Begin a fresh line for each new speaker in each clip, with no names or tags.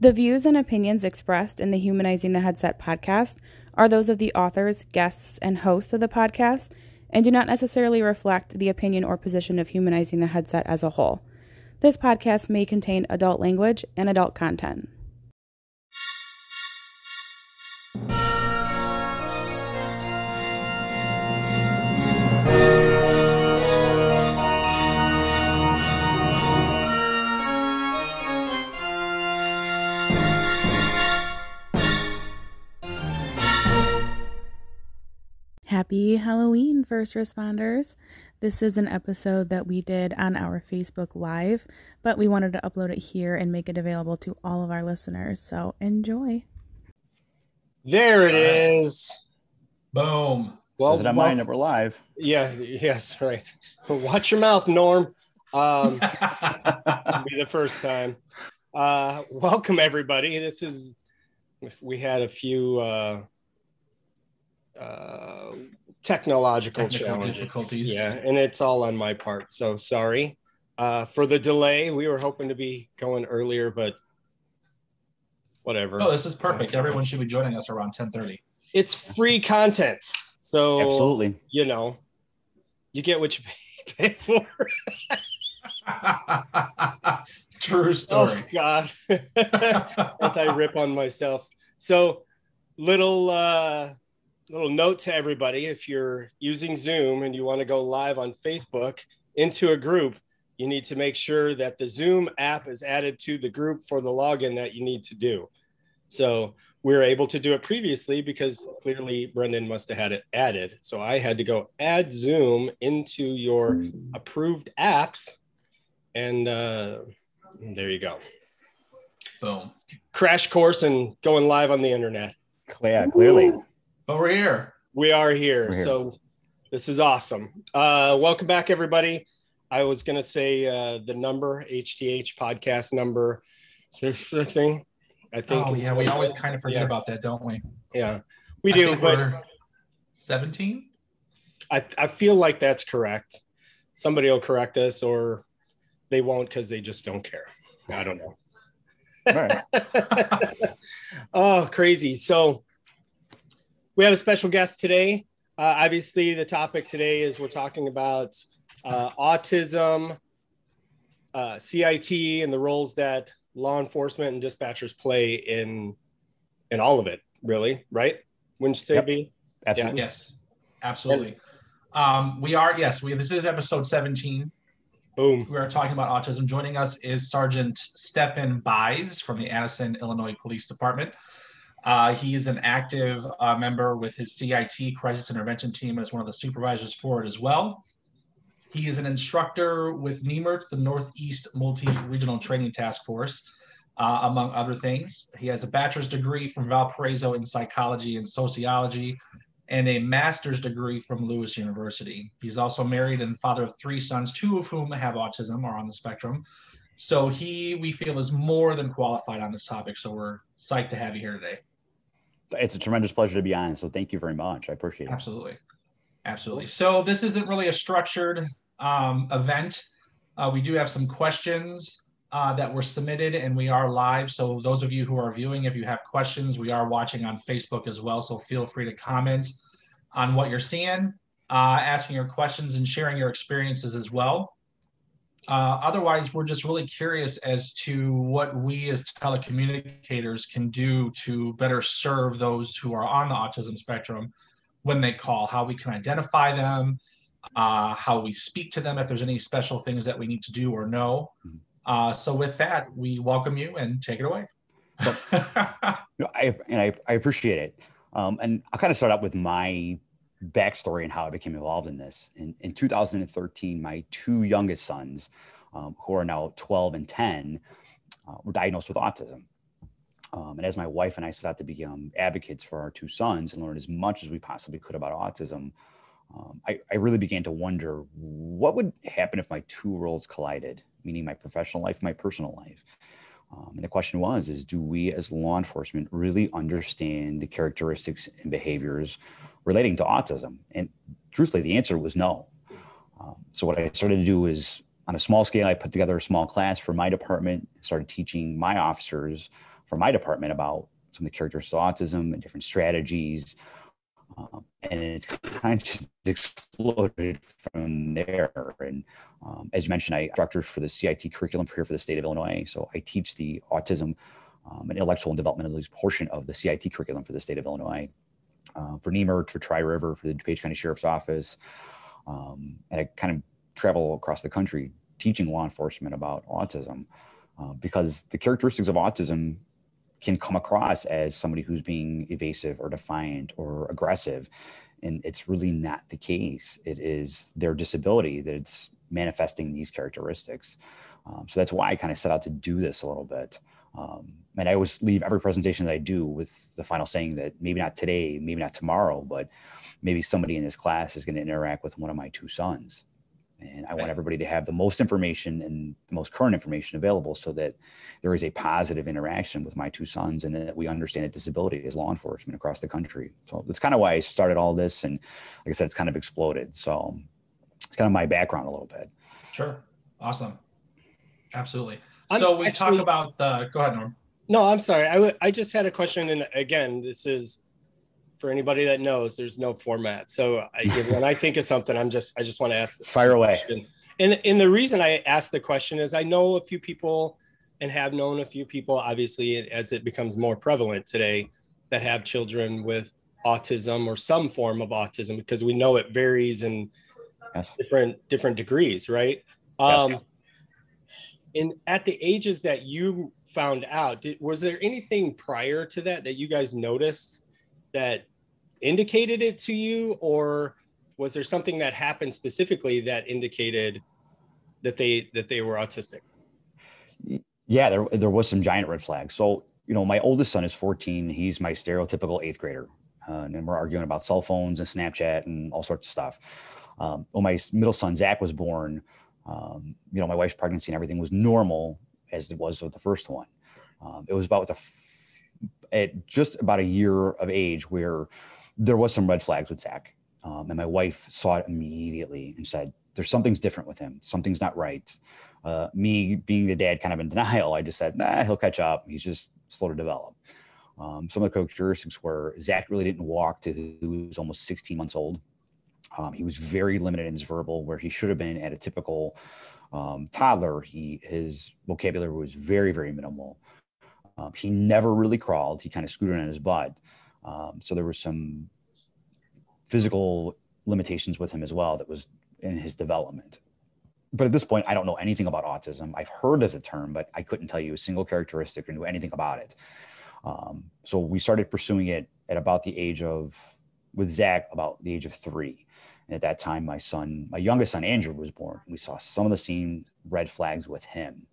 The views and opinions expressed in the Humanizing the Headset podcast are those of the authors, guests, and hosts of the podcast and do not necessarily reflect the opinion or position of Humanizing the Headset as a whole. This podcast may contain adult language and adult content. Happy Halloween, first responders. This is an episode that we did on our Facebook Live, but we wanted to upload it here and make it available to all of our listeners. So enjoy.
There it is.
Boom.
Well, Says it on well, mine we're live.
Yeah, yes, right. Watch your mouth, Norm. Um, be the first time. Uh, welcome, everybody. This is, we had a few. Uh, uh, technological Technical challenges. difficulties. Yeah, and it's all on my part. So sorry uh, for the delay. We were hoping to be going earlier, but whatever.
Oh, this is perfect. Everyone should be joining us around 10:30.
It's free content, so
absolutely,
you know, you get what you pay for.
True story.
Oh God, as I rip on myself. So little uh little note to everybody if you're using Zoom and you want to go live on Facebook into a group, you need to make sure that the Zoom app is added to the group for the login that you need to do. So we are able to do it previously because clearly Brendhan must have had it added. So I had to go add Zoom into your approved apps. And uh, there you go.
Boom.
Crash course and going live on the internet.
Yeah, clearly. Ooh.
But we're here.
We are here. here. So this is awesome. Uh, welcome back, everybody. I was going to say uh, the number, HTH podcast number, thing. I think.
Oh, yeah. We always kind of forget yeah. about that, don't we?
Yeah, we I do. But
17?
I, I feel like that's correct. Somebody will correct us or they won't because they just don't care. I don't know. Right. oh, crazy. So, we have a special guest today. Uh, obviously, the topic today is we're talking about uh, autism, uh, CIT, and the roles that law enforcement and dispatchers play in in all of it. Really, right? Wouldn't you say, yep.
B? Absolutely. Yeah. Yes, absolutely. Um, we are yes. We this is episode seventeen.
Boom.
We are talking about autism. Joining us is Sergeant Stefan Bjes from the Addison, Illinois Police Department. Uh, he is an active uh, member with his CIT crisis intervention team as one of the supervisors for it as well. He is an instructor with NEMRT, the Northeast Multi Regional Training Task Force, uh, among other things. He has a bachelor's degree from Valparaiso in psychology and sociology and a master's degree from Lewis University. He's also married and father of three sons, two of whom have autism or on the spectrum. So he, we feel, is more than qualified on this topic. So we're psyched to have you here today
it's a tremendous pleasure to be on. So thank you very much. I appreciate it.
Absolutely. Absolutely. So this isn't really a structured um, event. Uh, we do have some questions uh, that were submitted and we are live. So those of you who are viewing, if you have questions, we are watching on Facebook as well. So feel free to comment on what you're seeing, uh, asking your questions and sharing your experiences as well. Uh, otherwise, we're just really curious as to what we as telecommunicators can do to better serve those who are on the autism spectrum when they call, how we can identify them, uh, how we speak to them, if there's any special things that we need to do or know. Mm-hmm. Uh, so, with that, we welcome you and take it away.
I, and I, I appreciate it. Um, and I'll kind of start out with my backstory and how I became involved in this. In, in 2013, my two youngest sons, um, who are now 12 and 10, uh, were diagnosed with autism. Um, and as my wife and I set out to become advocates for our two sons and learn as much as we possibly could about autism, um, I, I, really began to wonder what would happen if my two worlds collided, meaning my professional life, my personal life. Um, and the question was, is do we as law enforcement really understand the characteristics and behaviors relating to autism? And truthfully, the answer was no. Um, so what I started to do is on a small scale, I put together a small class for my department, started teaching my officers from my department about some of the characteristics of autism and different strategies. Um, and it's kind of just exploded from there. And um, as you mentioned, I instructor for the CIT curriculum here for the state of Illinois. So I teach the autism um, and intellectual and developmental portion of the CIT curriculum for the state of Illinois. Uh, for NEMR, for Tri River, for the DuPage County Sheriff's Office. Um, and I kind of travel across the country teaching law enforcement about autism uh, because the characteristics of autism can come across as somebody who's being evasive or defiant or aggressive. And it's really not the case. It is their disability that's manifesting these characteristics. Um, so that's why I kind of set out to do this a little bit. Um, and I always leave every presentation that I do with the final saying that maybe not today, maybe not tomorrow, but maybe somebody in this class is going to interact with one of my two sons. And I want everybody to have the most information and the most current information available so that there is a positive interaction with my two sons and that we understand a disability as law enforcement across the country. So that's kind of why I started all this. And like I said, it's kind of exploded. So it's kind of my background a little bit.
Sure. Awesome. Absolutely. So we actually, talk about the, go ahead, Norm.
No, I'm sorry. I, w- I just had a question. And again, this is for anybody that knows, there's no format. So I, when I think of something, I'm just I just want to ask.
Fire away.
And and the reason I asked the question is I know a few people and have known a few people, obviously, as it becomes more prevalent today, that have children with autism or some form of autism because we know it varies in yes. different different degrees, right? Yes. Um, and at the ages that you found out, did, was there anything prior to that that you guys noticed that indicated it to you? Or was there something that happened specifically that indicated that they that they were autistic?
Yeah there, there was some giant red flags. So you know my oldest son is 14 he's my stereotypical eighth grader. Uh, and we're arguing about cell phones and snapchat and all sorts of stuff. Um, when my middle son zach was born um, you know my wife's pregnancy and everything was normal as it was with the first one um, it was about the at just about a year of age where there was some red flags with Zach. Um, and my wife saw it immediately and said, there's something's different with him. Something's not right. Uh, me being the dad kind of in denial, I just said, nah, he'll catch up. He's just slow to develop. Um, some of the characteristics were Zach really didn't walk to he was almost 16 months old. Um, he was very limited in his verbal, where he should have been at a typical um, toddler. He his vocabulary was very very minimal. Um, he never really crawled. He kind of scooted on his butt. Um, so there were some physical limitations with him as well that was in his development. But at this point, I don't know anything about autism. I've heard of the term, but I couldn't tell you a single characteristic or knew anything about it. Um, so we started pursuing it at about the age of, with Zach, about the age of three. And at that time, my son, my youngest son, Andrew, was born. We saw some of the same red flags with him.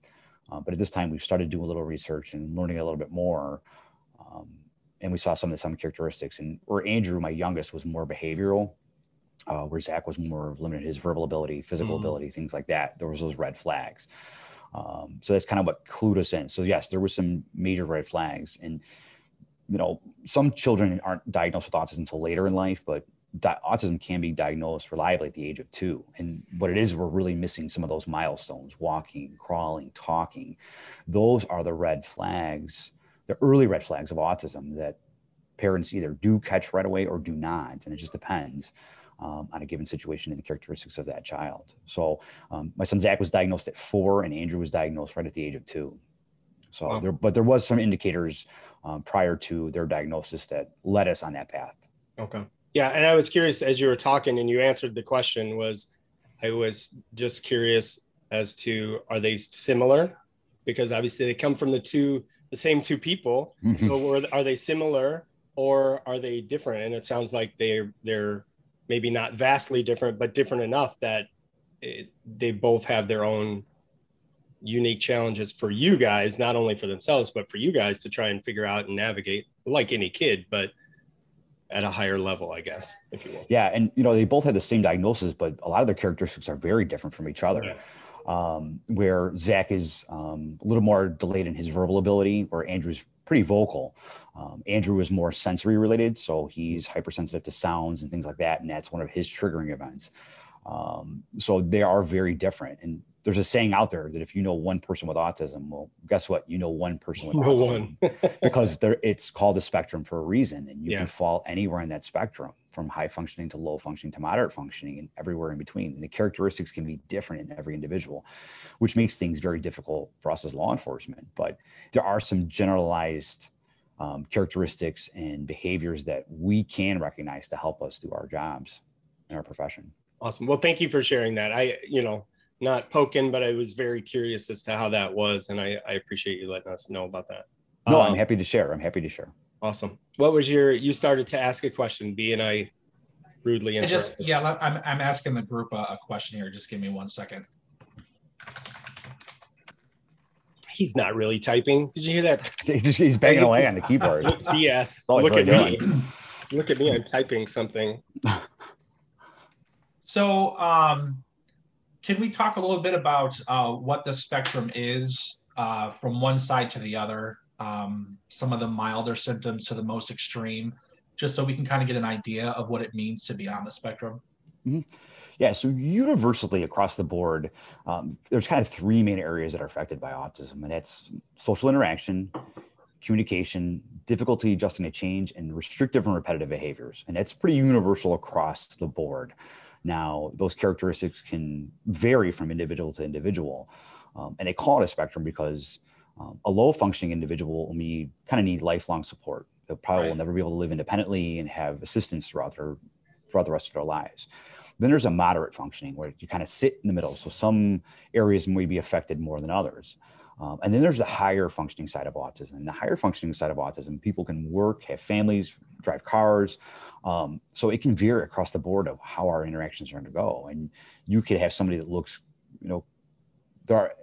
Uh, but at this time, we've started doing a little research and learning a little bit more. Um, and we saw some of the same characteristics. And where Andrew, my youngest, was more behavioral, uh, where Zach was more limited his verbal ability, physical mm. ability, things like that. There was those red flags. Um, so that's kind of what clued us in. So yes, there were some major red flags, and you know, some children aren't diagnosed with autism until later in life, but di- autism can be diagnosed reliably at the age of two. And what it is, we're really missing some of those milestones: walking, crawling, talking. Those are the red flags the early red flags of autism that parents either do catch right away or do not. And it just depends um, on a given situation and the characteristics of that child. So um, my son Zach was diagnosed at four and Andrew was diagnosed right at the age of two. So wow. there, but there was some indicators um, prior to their diagnosis that led us on that path.
Okay. Yeah. And I was curious as you were talking and you answered the question was, I was just curious as to, are they similar? Because obviously they come from the two the same two people. Mm-hmm. So were, are they similar or are they different? And it sounds like they're they're maybe not vastly different, but different enough that it, they both have their own unique challenges for you guys, not only for themselves, but for you guys to try and figure out and navigate like any kid, but at a higher level, I guess, if you will.
Yeah. And, you know, they both had the same diagnosis, but a lot of their characteristics are very different from each other. Yeah um, where Zach is um, a little more delayed in his verbal ability, where Andrew's pretty vocal. Um, Andrew is more sensory related, so he's hypersensitive to sounds and things like that, and that's one of his triggering events. Um, so they are very different, and there's a saying out there that if you know one person with autism, well, guess what? You know one person with
No
autism
one.
because there it's called a spectrum for a reason, and you
Yeah.
can fall anywhere in that spectrum, from high functioning to low functioning to moderate functioning, and everywhere in between. And the characteristics can be different in every individual, which makes things very difficult for us as law enforcement. But there are some generalized um, characteristics and behaviors that we can recognize to help us do our jobs in our profession.
Awesome. Well, thank you for sharing that. I, you know, not poking, but I was very curious as to how that was, and I, I appreciate you letting us know about that.
No,
Um,
I'm happy to share. I'm happy to share.
Awesome. What was your? You started to ask a question. B and I rudely
I just
interrupted.
yeah, I'm I'm asking the group a, a question here. Just give me one second.
He's not really typing. Did you hear that?
He's banging away on the keyboard.
yes. Look at
really
me. Look at me. I'm typing something.
So, um, can we talk a little bit about uh, what the spectrum is uh, from one side to the other? Um, some of the milder symptoms to the most extreme, just so we can kind of get an idea of what it means to be on the spectrum.
Yeah, so universally across the board, um, there's kind of three main areas that are affected by autism, and that's social interaction, communication, difficulty adjusting to change, and restrictive and repetitive behaviors. And that's pretty universal across the board. Now, those characteristics can vary from individual to individual, um, and they call it a spectrum because um, a low functioning individual will need kind of need lifelong support. They probably will never be able to live independently and have assistance throughout their throughout the rest of their lives. Then there's a moderate functioning where you kind of sit in the middle. So some areas may be affected more than others. Um, and then there's the higher functioning side of autism. The higher functioning side of autism, people can work, have families, drive cars. Um, so it can veer across the board of how our interactions are going to go. And you could have somebody that looks, you know, there are,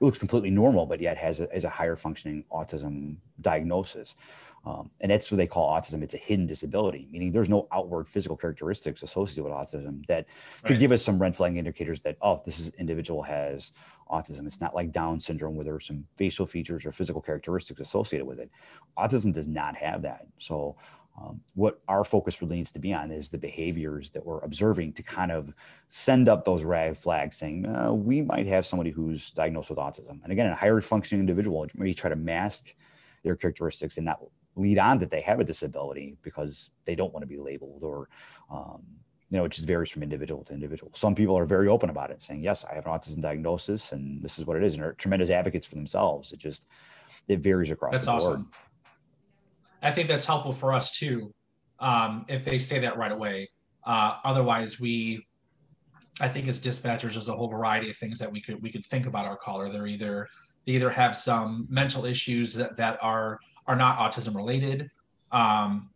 looks completely normal, but yet has a, has a higher functioning autism diagnosis. Um, and that's what they call autism. It's a hidden disability, meaning there's no outward physical characteristics associated with autism that could
Right.
give us some red flag indicators that, oh, this is individual has autism. It's not like Down syndrome where there are some facial features or physical characteristics associated with it. Autism does not have that. So, um, what our focus really needs to be on is the behaviors that we're observing to kind of send up those red flags saying, uh, we might have somebody who's diagnosed with autism. And again, a higher functioning individual maybe try to mask their characteristics and not lead on that they have a disability because they don't want to be labeled or um, you know it just varies from individual to individual some people are very open about it saying yes i have an autism diagnosis and this is what it is and are tremendous advocates for themselves it just it varies across
That's
the board
awesome. I think that's helpful for us too, um, if they say that right away. Uh, otherwise, we, I think as dispatchers, there's a whole variety of things that we could we could think about our caller. They're either they either have some mental issues that, that are are not autism related, um,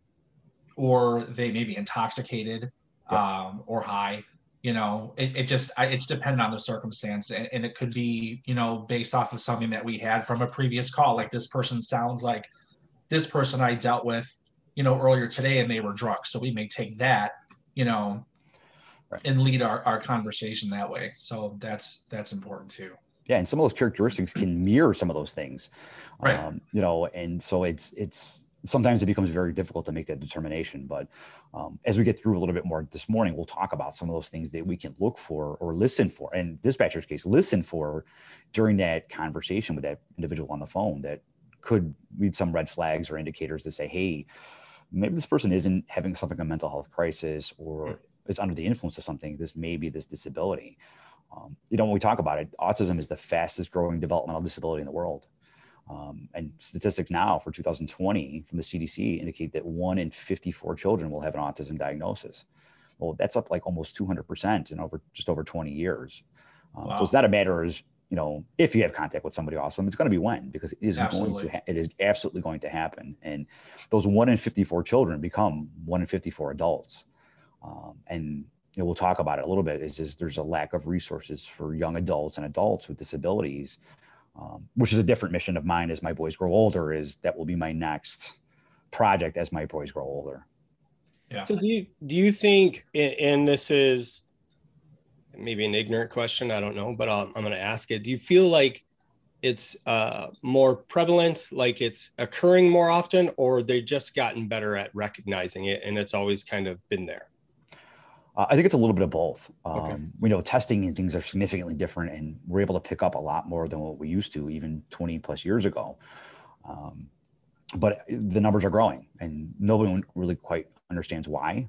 or they may be intoxicated um, or high. You know, it, it just I, it's dependent on the circumstance, and, and it could be you know based off of something that we had from a previous call. Like this person sounds like this person I dealt with, you know, earlier today, and they were drunk. So we may take that, you know,
Right.
and lead our, our conversation that way. So that's that's important too.
yeah and some of those characteristics can mirror some of those things
Right.
um, you know and so it's it's sometimes it becomes very difficult to make that determination but um, as we get through a little bit more this morning we'll talk about some of those things that we can look for or listen for and dispatcher's case listen for during that conversation with that individual on the phone that could lead some red flags or indicators to say hey maybe this person isn't having something a mental health crisis or is under the influence of something this may be this disability um, you know, when we talk about it, autism is the fastest growing developmental disability in the world. Um, and statistics now for 2020 from the CDC indicate that one in 54 children will have an autism diagnosis. Well, that's up like almost 200% in over just over 20 years. Um,
Wow.
So it's not a matter of, you know, if you have contact with somebody awesome, it's going to be when, because it is going to, ha- it is absolutely going to happen. And those one in 54 children become one in 54 adults. Um, and you know, we'll talk about it a little bit is, is there's a lack of resources for young adults and adults with disabilities um, which is a different mission of mine as my boys grow older is that will be my next project as my boys grow older
Yeah.
So do you do you think, and- and this is maybe an ignorant question, I don't know, but I'll, I'm going to ask it. Do you feel like it's uh, more prevalent, like it's occurring more often, or they've just gotten better at recognizing it, and it's always kind of been there?
Uh, I think it's a little bit of both. Um,
Okay.
We know testing and things are significantly different, and we're able to pick up a lot more than what we used to even 20 plus years ago. Um, but the numbers are growing, and nobody really quite understands why.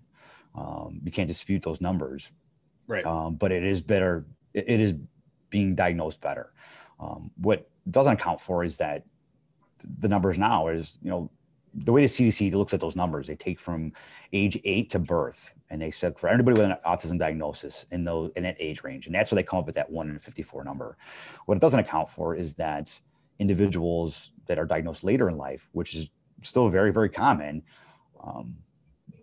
Um, you can't dispute those numbers,
Right.
um, but it is better. It, is being diagnosed better. Um, what doesn't account for is that the numbers now is you know the way the CDC looks at those numbers, they take from age eight to birth, and they said for everybody with an autism diagnosis in those in that age range, and that's where they come up with that one in fifty four number. What it doesn't account for is that individuals that are diagnosed later in life, which is still very very common, um,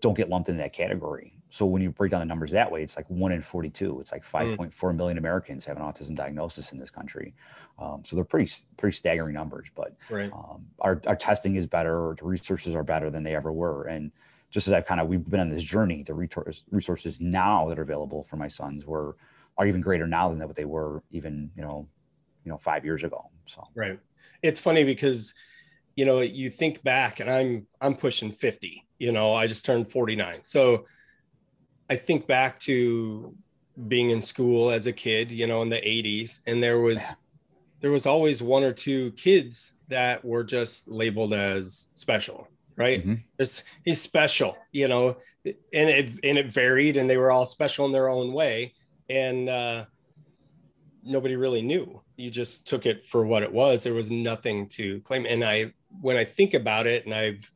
don't get lumped into that category. So when you break down the numbers that way, it's like one in 42. It's like 5.4 million Americans have an autism diagnosis in this country. Um, so they're pretty pretty staggering numbers. But
Right.
um, our, our testing is better, the resources are better than they ever were. And just as I've kind of we've been on this journey, the resource, resources now that are available for my sons were are even greater now than what they were even you know you know five years ago. So
Right. It's funny because you know, you think back and I'm I'm pushing 50, you know, I just turned 49. So I think back to being in school as a kid, you know, in the 80s and there was
Yeah.
there was always one or two kids that were just labeled as special, right?
Mhm.
He's special, you know, and it and it varied and they were all special in their own way and uh nobody really knew. You just took it for what it was. There was nothing to claim. And I, when I think about it, and I've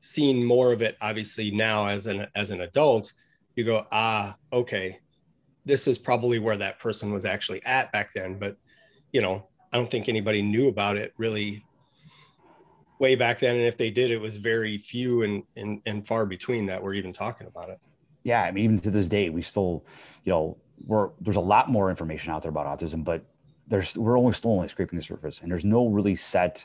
seen more of it, obviously now as an as an adult, you go, ah, okay, this is probably where that person was actually at back then. But you know, I don't think anybody knew about it really way back then. And if they did, it was very few and and, and far between that were even talking about it.
yeah, I mean, even to this day, we still, you know, we're there's a lot more information out there about autism, but there's we're only still only scraping the surface, and there's no really set,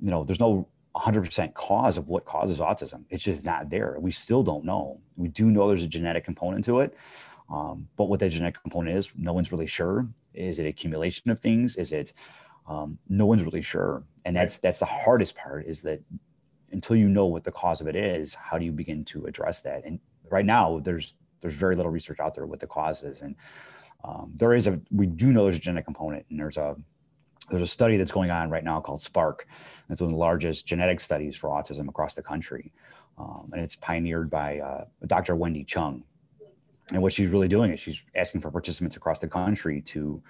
you know, there's no 100% cause of what causes autism. It's just not there. We still don't know. We do know there's a genetic component to it, um, but what that genetic component is, no one's really sure. Is it accumulation of things? Is it? Um, no one's really sure, and that's that's the hardest part. Is that until you know what the cause of it is, how do you begin to address that? And right now, there's there's very little research out there what the cause is, and um, there is a we do know there's a genetic component, and there's a there's a study that's going on right now called Spark. It's one of the largest genetic studies for autism across the country, um, and it's pioneered by uh, Dr. Wendy Chung. And what she's really doing is she's asking for participants across the country to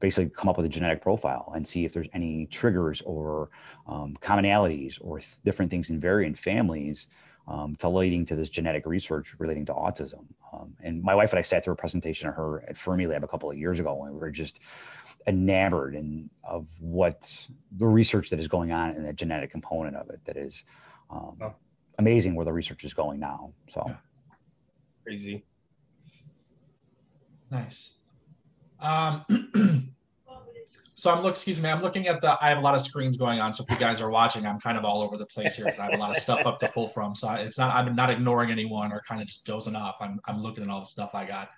basically come up with a genetic profile and see if there's any triggers or um, commonalities or th- different things in variant families um, to leading to this genetic research relating to autism. Um, and my wife and I sat through a presentation of her at Fermilab a couple of years ago, and we were just enamored and of what the research that is going on and the genetic component of it that is um,
Wow.
amazing where the research is going now. So.
Yeah.
Crazy.
Nice. Um, so I'm look, excuse me, I'm looking at the. I have a lot of screens going on, so if you guys are watching, I'm kind of all over the place here because I have a lot of stuff up to pull from. So it's not. I'm not ignoring anyone or kind of just dozing off. I'm I'm looking at all the stuff I got.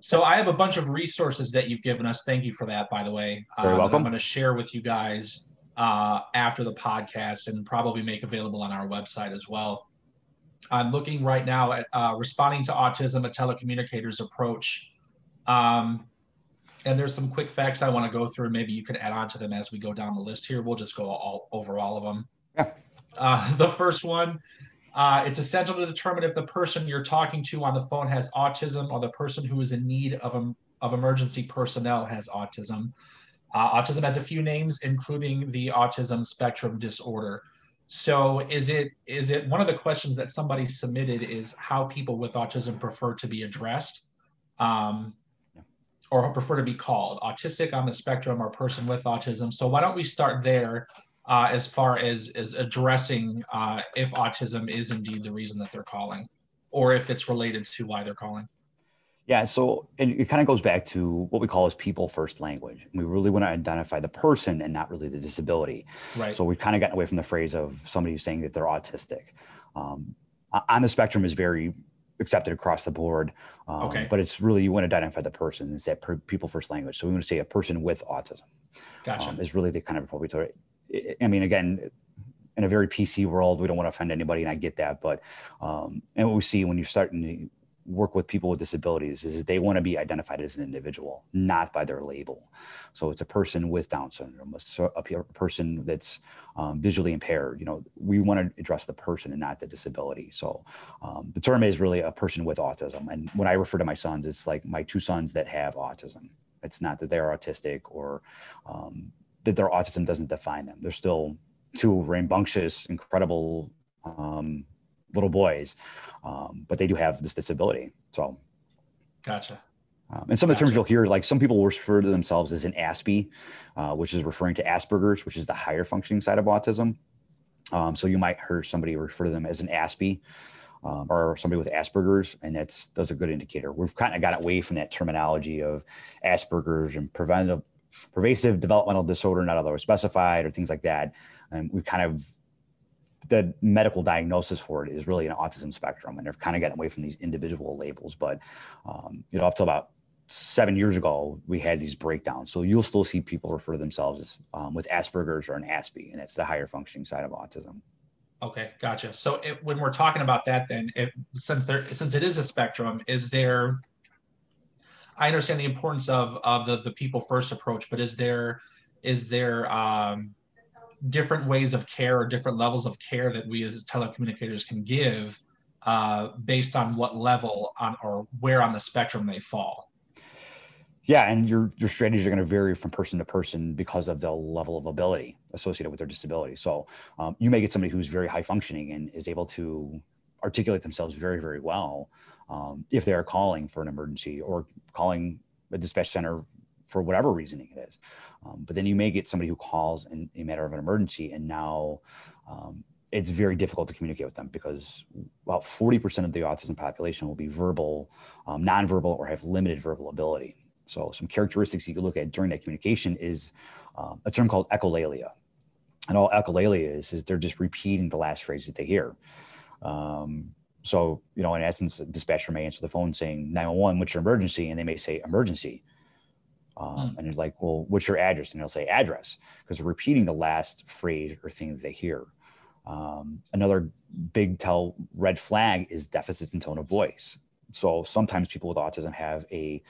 So I have a bunch of resources that you've given us. Thank you for that, by the way.
Very
that
welcome.
I'm going to share with you guys uh, after the podcast and probably make available on our website as well. I'm looking right now at uh, responding to autism, a telecommunicator's approach. Um, and there's some quick facts I want to go through. Maybe you could add on to them as we go down the list here. We'll just go all over all of them.
Yeah.
Uh, the first one, uh, it's essential to determine if the person you're talking to on the phone has autism or the person who is in need of, em- of emergency personnel has autism. Uh, autism has a few names, including the autism spectrum disorder. So is it is it one of the questions that somebody submitted is how people with autism prefer to be addressed? Um, or prefer to be called autistic on the spectrum or person with autism. So why don't we start there uh, as far as as addressing uh, if autism is indeed the reason that they're calling, or if it's related to why they're calling.
Yeah, so and it kind of goes back to what we call as people first language. We really want to identify the person and not really the disability.
Right.
So we've kind of gotten away from the phrase of somebody who's saying that they're autistic. Um, on the spectrum is very accepted across the board. Um,
Okay.
But it's really you want to identify the person. It's that per, people first language. So we want to say a person with autism
gotcha.
um, is really the kind of appropriate. I- I mean, again, in a very PC world, we don't want to offend anybody, and I get that. But um, and what we see when you're starting to work with people with disabilities is that they want to be identified as an individual, not by their label. So it's a person with Down syndrome, a, a person that's um, visually impaired. You know, we want to address the person and not the disability. So um, the term is really a person with autism. And when I refer to my sons, it's like my two sons that have autism. It's not that they're autistic or um, that their autism doesn't define them. They're still two rambunctious, incredible um, little boys, um, but they do have this disability. So,
gotcha.
Um, and some of the terms you'll hear, like some people refer to themselves as an Aspie, uh, which is referring to Asperger's, which is the higher functioning side of autism. Um, so you might hear somebody refer to them as an Aspie um, or somebody with Asperger's, and that's that's a good indicator. We've kind of got away from that terminology of Asperger's and preventive, pervasive developmental disorder not otherwise specified or things like that. And we've kind of the medical diagnosis for it is really an autism spectrum, and they've kind of gotten away from these individual labels. But um, you know, up to about seven years ago, we had these breakdowns. So you'll still see people refer to themselves as um, with Asperger's or an Aspie, and it's the higher functioning side of autism.
Okay, gotcha. So it, when we're talking about that, then it, since there since it is a spectrum, is there? I understand the importance of of the the people first approach, but is there is there um, different ways of care or different levels of care that we as telecommunicators can give uh, based on what level on or where on the spectrum they fall.
Yeah, and your your strategies are going to vary from person to person because of the level of ability associated with their disability. So um, you may get somebody who's very high functioning and is able to articulate themselves very very well um, if they are calling for an emergency or calling a dispatch center for whatever reasoning it is. Um, but then you may get somebody who calls in a matter of an emergency, and now um, it's very difficult to communicate with them because about 40% of the autism population will be verbal, um, nonverbal, or have limited verbal ability. So, some characteristics you can look at during that communication is um, a term called echolalia. And all echolalia is, is they're just repeating the last phrase that they hear. Um, so, you know, in essence, a dispatcher may answer the phone saying 911, what's your emergency? And they may say emergency. Um, mm. And it's like, well, what's your address? And they'll say address because they're repeating the last phrase or thing that they hear. Um, another big tell red flag is deficits in tone of voice. So sometimes people with autism have a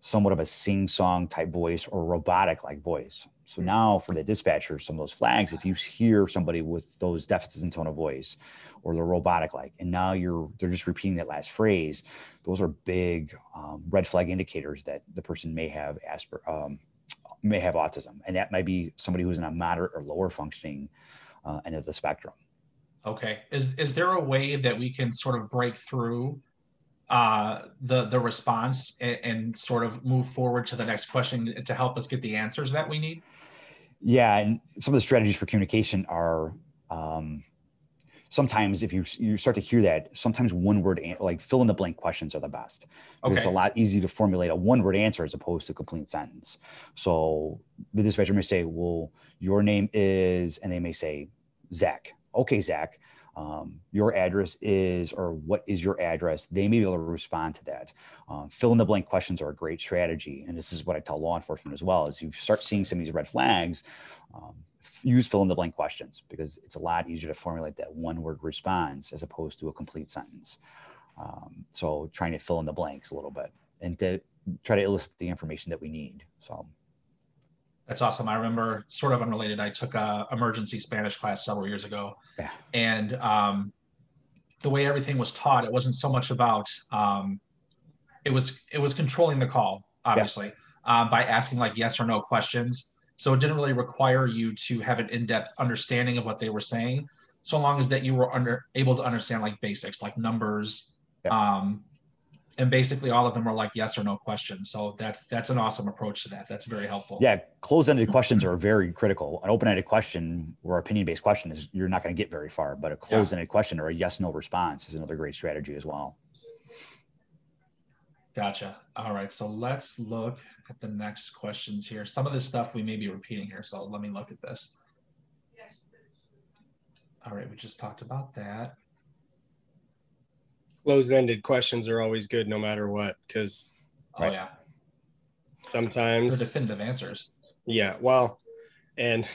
somewhat of a sing song type voice or robotic like voice. So now for the dispatcher, some of those flags, if you hear somebody with those deficits in tone of voice or the robotic like, and now you're they're just repeating that last phrase, those are big um, red flag indicators that the person may have Asper um, may have autism, and that might be somebody who's in a moderate or lower functioning uh, end of the spectrum.
Okay, is is there a way that we can sort of break through uh, the the response and, and, sort of move forward to the next question to help us get the answers that we need?
Yeah, and some of the strategies for communication are um, sometimes if you you start to hear that, sometimes one word like fill in the blank questions are the best. Okay. It's a lot easier to formulate a one word answer as opposed to a complete sentence. So the dispatcher may say, "Well, your name is," and they may say, "Zach." Okay, Zach um, your address is, or what is your address? They may be able to respond to that. Um, fill in the blank questions are a great strategy. And this is what I tell law enforcement as well, as you start seeing some of these red flags, um, use fill in the blank questions because it's a lot easier to formulate that one word response as opposed to a complete sentence. Um, so trying to fill in the blanks a little bit and to try to elicit the information that we need. So
that's awesome. I remember, sort of unrelated, I took a emergency Spanish class several years ago, yeah. and um, the way everything was taught, it wasn't so much about um, it was it was controlling the call, obviously, yeah. um, by asking like yes or no questions. So it didn't really require you to have an in-depth understanding of what they were saying, so long as that you were under able to understand like basics, like numbers, yeah. um, and basically all of them are like yes or no questions. So that's that's an awesome approach to that. That's very helpful.
Yeah, closed-ended questions are very critical. An open-ended question or opinion-based question is you're not going to get very far, but a closed-ended yeah. question or a yes/no response is another great strategy as well.
Gotcha. All right, so let's look at the next questions here. Some of this stuff we may be repeating here, so let me look at this. All right, we just talked about that
closed-ended questions are always good no matter what because
oh right, yeah
sometimes
They're definitive answers
yeah well and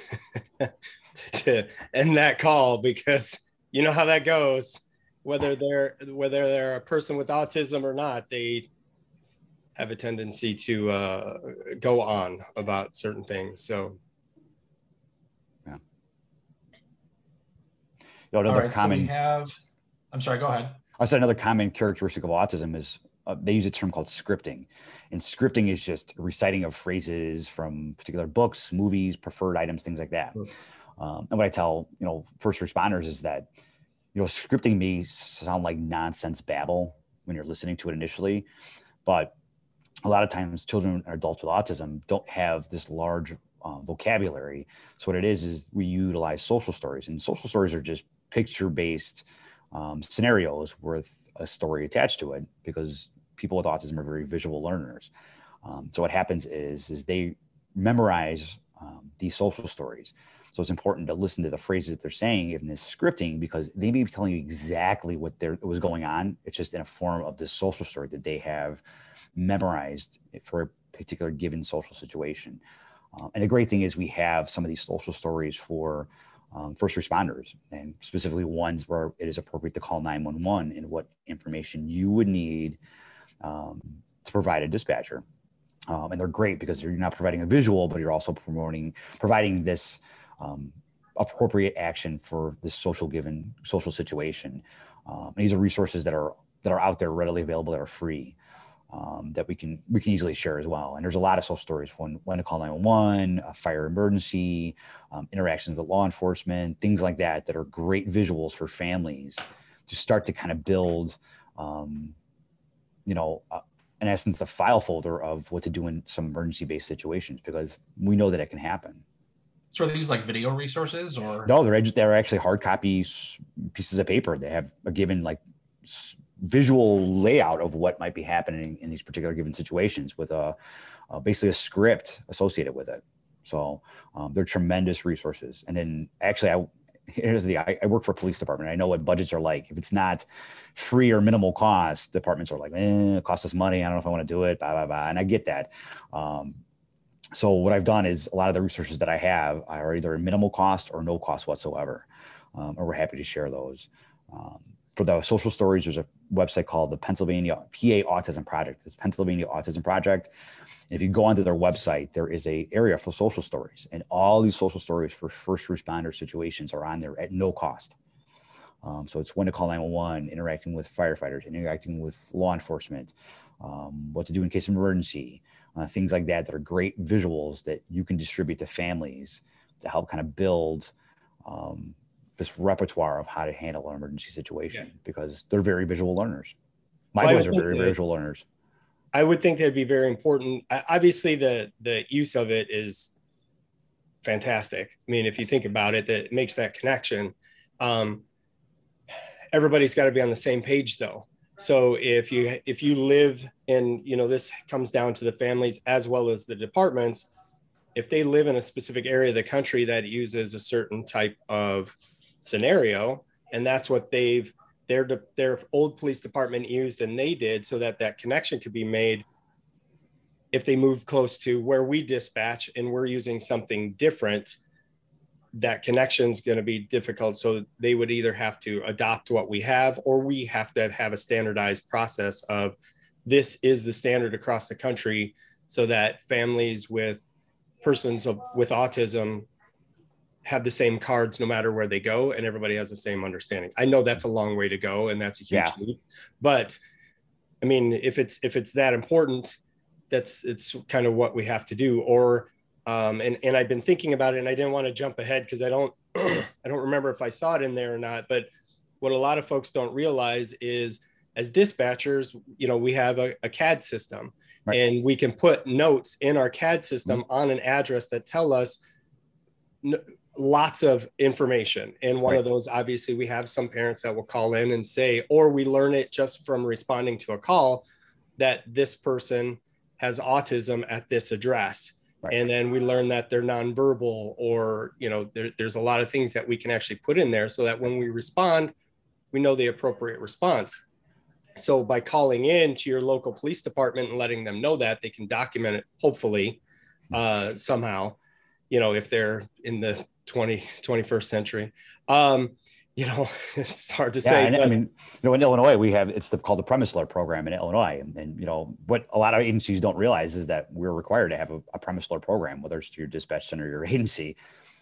to end that call because you know how that goes whether they're whether they're a person with autism or not, they have a tendency to uh, go on about certain things. So,
yeah. You know, another
right,
common.
So we have. I'm sorry. Go ahead.
I said another common characteristic of autism is uh, they use a term called scripting, and scripting is just reciting of phrases from particular books, movies, preferred items, things like that. Um, and what I tell you know first responders is that you know scripting may sound like nonsense babble when you're listening to it initially, but a lot of times children and adults with autism don't have this large uh, vocabulary. So what it is is we utilize social stories, and social stories are just picture based um, scenarios with a story attached to it because people with autism are very visual learners. Um, so what happens is is they memorize um, these social stories. So it's important to listen to the phrases that they're saying in this scripting because they may be telling you exactly what there was going on. It's just in a form of this social story that they have memorized for a particular given social situation. Um, and the great thing is we have some of these social stories for um, first responders and specifically ones where it is appropriate to call 911 and what information you would need um, to provide a dispatcher. Um, and they're great because you're not providing a visual, but you're also promoting, providing this um, appropriate action for this social given social situation. Um, these are resources that are that are out there readily available that are free um, that we can we can easily share as well. And there's a lot of social stories when when to call 911, a fire emergency, um, interactions with law enforcement, things like that that are great visuals for families to start to kind of build, um, you know, uh, in essence, a file folder of what to do in some emergency based situations because we know that it can happen.
So are these like video resources or
no? They're they're actually hard copy pieces of paper. They have a given like visual layout of what might be happening in these particular given situations with a, a basically a script associated with it. So um, they're tremendous resources. And then actually, I here's the I, I, work for a police department. I know what budgets are like. If it's not free or minimal cost, departments are like, eh, it costs us money. I don't know if I want to do it. Blah blah blah. And I get that. Um, so what I've done is a lot of the resources that I have are either minimal cost or no cost whatsoever, um, and we're happy to share those. Um, for the social stories, there's a website called the Pennsylvania PA Autism Project. It's Pennsylvania Autism Project. And if you go onto their website, there is a area for social stories, and all these social stories for first responder situations are on there at no cost. Um, so it's when to call 911, interacting with firefighters, interacting with law enforcement, um, what to do in case of emergency, uh, things like that that are great visuals that you can distribute to families to help kind of build um, this repertoire of how to handle an emergency situation yeah. because they're very visual learners. My well, boys are very that, visual learners.
I would think that'd be very important. Obviously, the the use of it is fantastic. I mean, if you think about it, that makes that connection. Um, everybody's got to be on the same page, though. So if you if you live in, you know, this comes down to the families as well as the departments. If they live in a specific area of the country that uses a certain type of scenario and that's what they've their their old police department used and they did so that that connection could be made if they move close to where we dispatch and we're using something different that connection is going to be difficult. So they would either have to adopt what we have or we have to have a standardized process of this is the standard across the country so that families with persons of, with autism have the same cards no matter where they go and everybody has the same understanding i know that's a long way to go and that's a huge yeah. leap but i mean if it's if it's that important that's it's kind of what we have to do or um, and and i've been thinking about it and i didn't want to jump ahead because i don't i don't remember if i saw it in there or not but what a lot of folks don't realize is as dispatchers you know we have a, a cad system right. and we can put notes in our cad system mm-hmm. on an address that tell us lots of information. And one right. of those, obviously, we have some parents that will call in and say, or we learn it just from responding to a call that this person has autism at this address. Right. And then we learn that they're nonverbal, or, you know, there, there's a lot of things that we can actually put in there so that when we respond, we know the appropriate response. So by calling in to your local police department and letting them know that, they can document it, hopefully, uh, somehow you know if they're in the 20 21st century um, you know, it's hard to
Yeah,
say.
and, I mean, you know, in Illinois, we have it's the, called the premise alert program in Illinois, and, and you know what a lot of agencies don't realize is that we're required to have a, a premise alert program, whether it's to your dispatch center or your agency.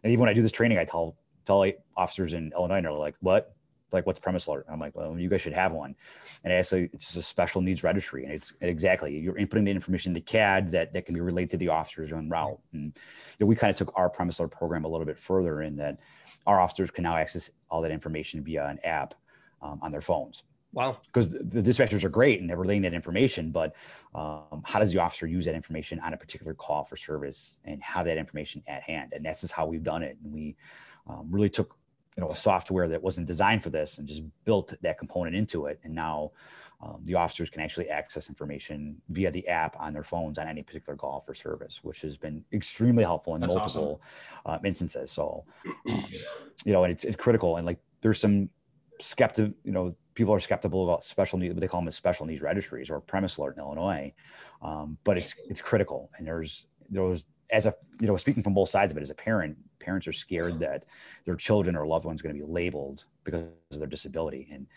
And even when I do this training, I tell tell officers in Illinois, and they're like, "What? Like, what's premise alert?" I'm like, "Well, you guys should have one." And actually, it's just a special needs registry, and it's and exactly you're inputting the information to CAD that that can be related to the officers on route. And you know, we kind of took our premise alert program a little bit further in that our officers can now access all that information via an app um, on their phones
wow.
because the, the dispatchers are great and they're relaying that information but um, how does the officer use that information on a particular call for service and have that information at hand and that's just how we've done it and we um, really took you know a software that wasn't designed for this and just built that component into it. And now um, the officers can actually access information via the app on their phones on any particular call or service which has been extremely helpful in
That's
multiple um, instances. So um, you know and it's, it's critical. And like there's some skeptic you know people are skeptical about special needs but they call them as special needs registries or premise alert in illinois. Um, but it's it's critical. And there's there's as a you know speaking from both sides of it as a parent parents are scared that their children or loved ones going to be labeled because of their disability. And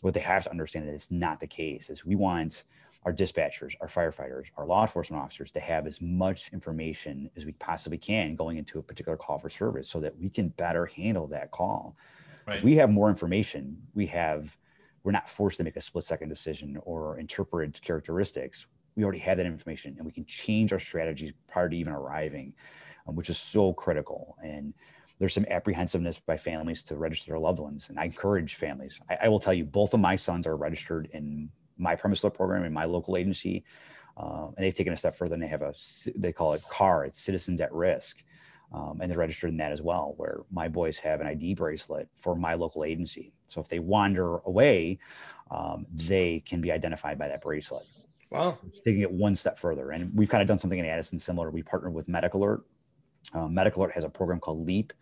what they have to understand is that it's not the case is we want our dispatchers our firefighters our law enforcement officers to have as much information as we possibly can going into a particular call for service so that we can better handle that call.
Right.
if we have more information we have we're not forced to make a split second decision or interpret characteristics. We already have that information and we can change our strategies prior to even arriving um, which is so critical and there's some apprehensiveness by families to register their loved ones and i encourage families i, I will tell you both of my sons are registered in my premise alert program in my local agency um, and they've taken a step further and they have a they call it car it's citizens at risk um, and they're registered in that as well where my boys have an id bracelet for my local agency so if they wander away um, they can be identified by that bracelet
Wow.
taking it one step further. And we've kind of done something in Addison similar. We partnered with Medical Alert. Um, Medical Alert has a program called LEAP.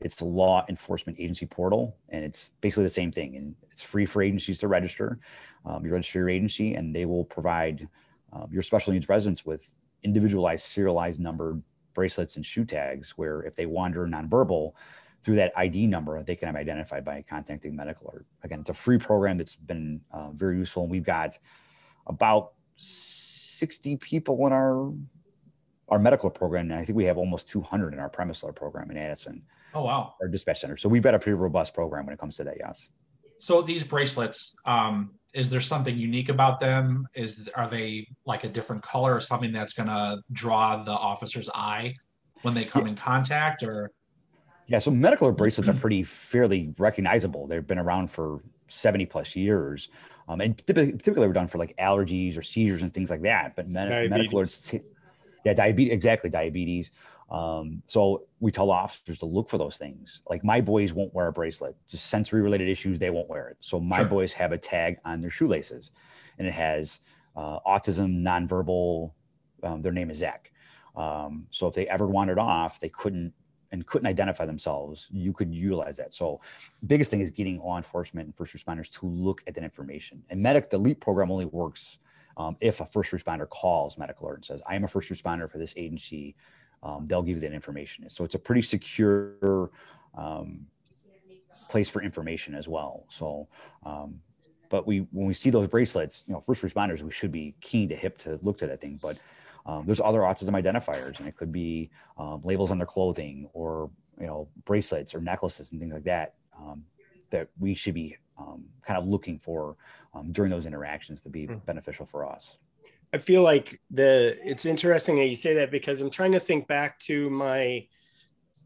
It's the Law Enforcement Agency Portal, and it's basically the same thing. And it's free for agencies to register. Um, you register your agency, and they will provide um, your special needs residents with individualized, serialized numbered bracelets and shoe tags. Where if they wander nonverbal, through that ID number, they can be identified by contacting Medical Alert. Again, it's a free program that's been uh, very useful, and we've got about 60 people in our our medical program and i think we have almost 200 in our premise alert program in addison
Oh wow.
our dispatch center so we've got a pretty robust program when it comes to that yes
So these bracelets, um, is there something unique about them? Is are they like a different color or something that's gonna draw the officer's eye when they come in contact? Or
yeah so medical bracelets are pretty fairly recognizable they've been around for 70 plus years um, and typically, typically we're done for like allergies or seizures and things like that but med- medical
Diabetes.
alerts yeah diabetes exactly diabetes. Um, so we tell officers to look for those things. Like my boys won't wear a bracelet. Just sensory related issues they won't wear it. So my
Sure.
boys have a tag on their shoelaces and it has uh, autism nonverbal um, their name is zach. Um, so if they ever wandered off they couldn't and couldn't identify themselves you could utilize that. So biggest thing is getting law enforcement and first responders to look at that information. And medic the leap program only works um, if a first responder calls medical alert and says i am a first responder for this agency um, they'll give you that information. So it's a pretty secure um, place for information as well. So um, but we when we see those bracelets you know first responders we should be keen to hip to look to that thing. But um, there's other autism identifiers and it could be um, labels on their clothing or you know bracelets or necklaces and things like that that we should be um, kind of looking for um, during those interactions to be
Hmm.
beneficial for us
I feel like the it's interesting that you say that because I'm trying to think back to my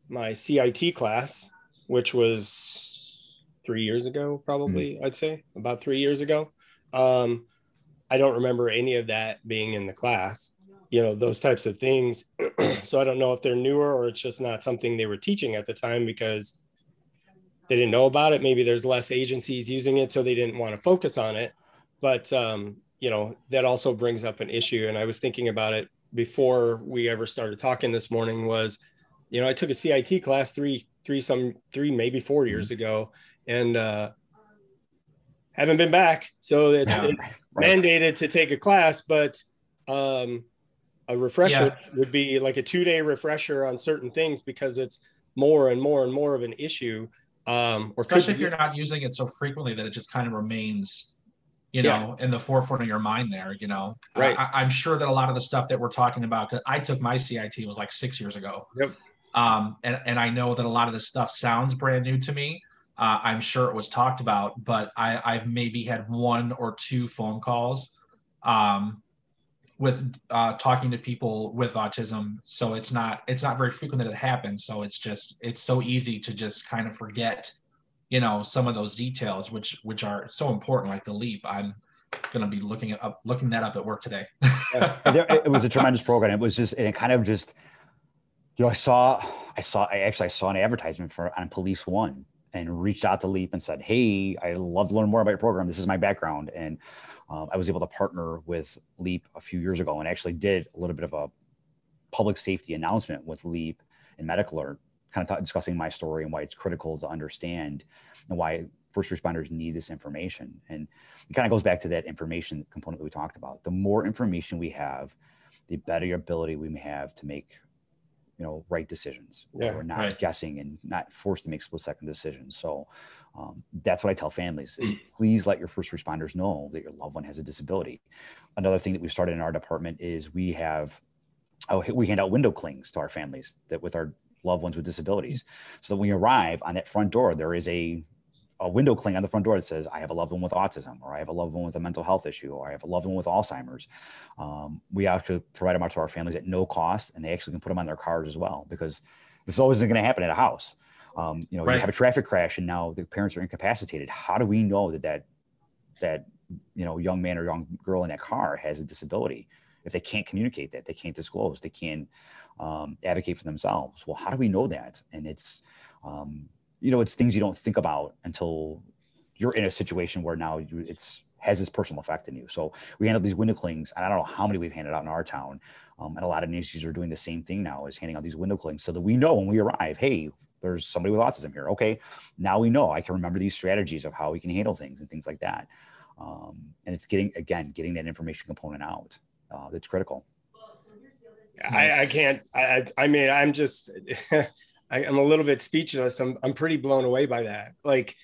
my CIT class, which was three years ago, probably I'd say about three years ago. Um, I don't remember any of that being in the class, you know, those types of things. so I don't know if they're newer or it's just not something they were teaching at the time because they didn't know about it. Maybe there's less agencies using it, so they didn't want to focus on it. But um, you know, that also brings up an issue. And I was thinking about it before we ever started talking this morning. Was you know, I took a CIT class three, three, some three, maybe four years ago, and uh, haven't been back. So it's,
Yeah.
it's
Right.
mandated to take a class, but um, a refresher would be like a two day refresher on certain things because it's more and more and more of an issue um, or
especially if you're not using it so frequently that it just kind of remains, you know, yeah. in the forefront of your mind. There, you know,
right?
I, am sure that a lot of the stuff that we're talking about, because I took my CIT was like six years ago.
Yep.
Um, and and I know that a lot of this stuff sounds brand new to me. Uh, I'm sure it was talked about, but I, I've maybe had one or two phone calls um, with uh, talking to people with autism. So it's not it's not very frequent that it happens. So it's just it's so easy to just kind of forget, you know, some of those details which which are so important, like the leap. I'm going to be looking up looking that up at work today.
yeah, there, it was a tremendous program. It was just and it kind of just you know I saw I saw I actually I saw an advertisement for on Police One and reached out to Leap and said, "Hey, I love to learn more about your program. This is my background." And um, I was able to partner with Leap a few years ago and actually did a little bit of a public safety announcement with Leap and Medical Alert, kind of discussing my story and why it's critical to understand and why first responders need this information. And it kind of goes back to that information component that we talked about. The more information we have, the better ability we have to make you know right decisions
yeah,
we're not
right.
guessing and not forced to make split second decisions so um, that's what I tell families is please let your first responders know that your loved one has a disability. Another thing that we've started in our department is we have, oh, we hand out window clings to our families that with our loved ones with disabilities. So that when you arrive on that front door, there is a, a window cling on the front door that says, I have a loved one with autism, or I have a loved one with a mental health issue, or I have a loved one with Alzheimer's. Um, we actually provide them out to our families at no cost, and they actually can put them on their cars as well because this always isn't going to happen at a house. Um, you know, right. you have a traffic crash and now the parents are incapacitated. How do we know that that that you know young man or young girl in that car has a disability if they can't communicate that they can't disclose they can't um, advocate for themselves well how do we know that and it's um, you know it's things you don't think about until you're in a situation where now you, it's has this personal effect in you so we handle these window clings and i don't know how many we've handed out in our town um, and a lot of agencies are doing the same thing now is handing out these window clings so that we know when we arrive hey there's somebody with autism here. Okay, now we know. I can remember these strategies of how we can handle things and things like that. Um, and it's getting again getting that information component out uh, that's critical.
I, I can't. I, I mean, I'm just. I, am a little bit speechless. I'm I'm pretty blown away by that. Like,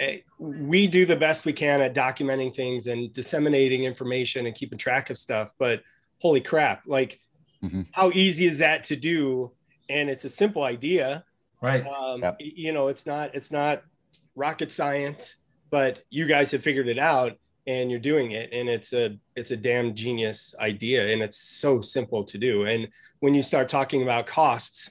eh, we do the best we can at documenting things and disseminating information and keeping track of stuff. But holy crap! Like, mm-hmm. how easy is that to do? And it's a simple idea
right.
Um, yep. you know it's not it's not rocket science but you guys have figured it out and you're doing it. And it's a it's a damn genius idea and it's so simple to do. And when you start talking about costs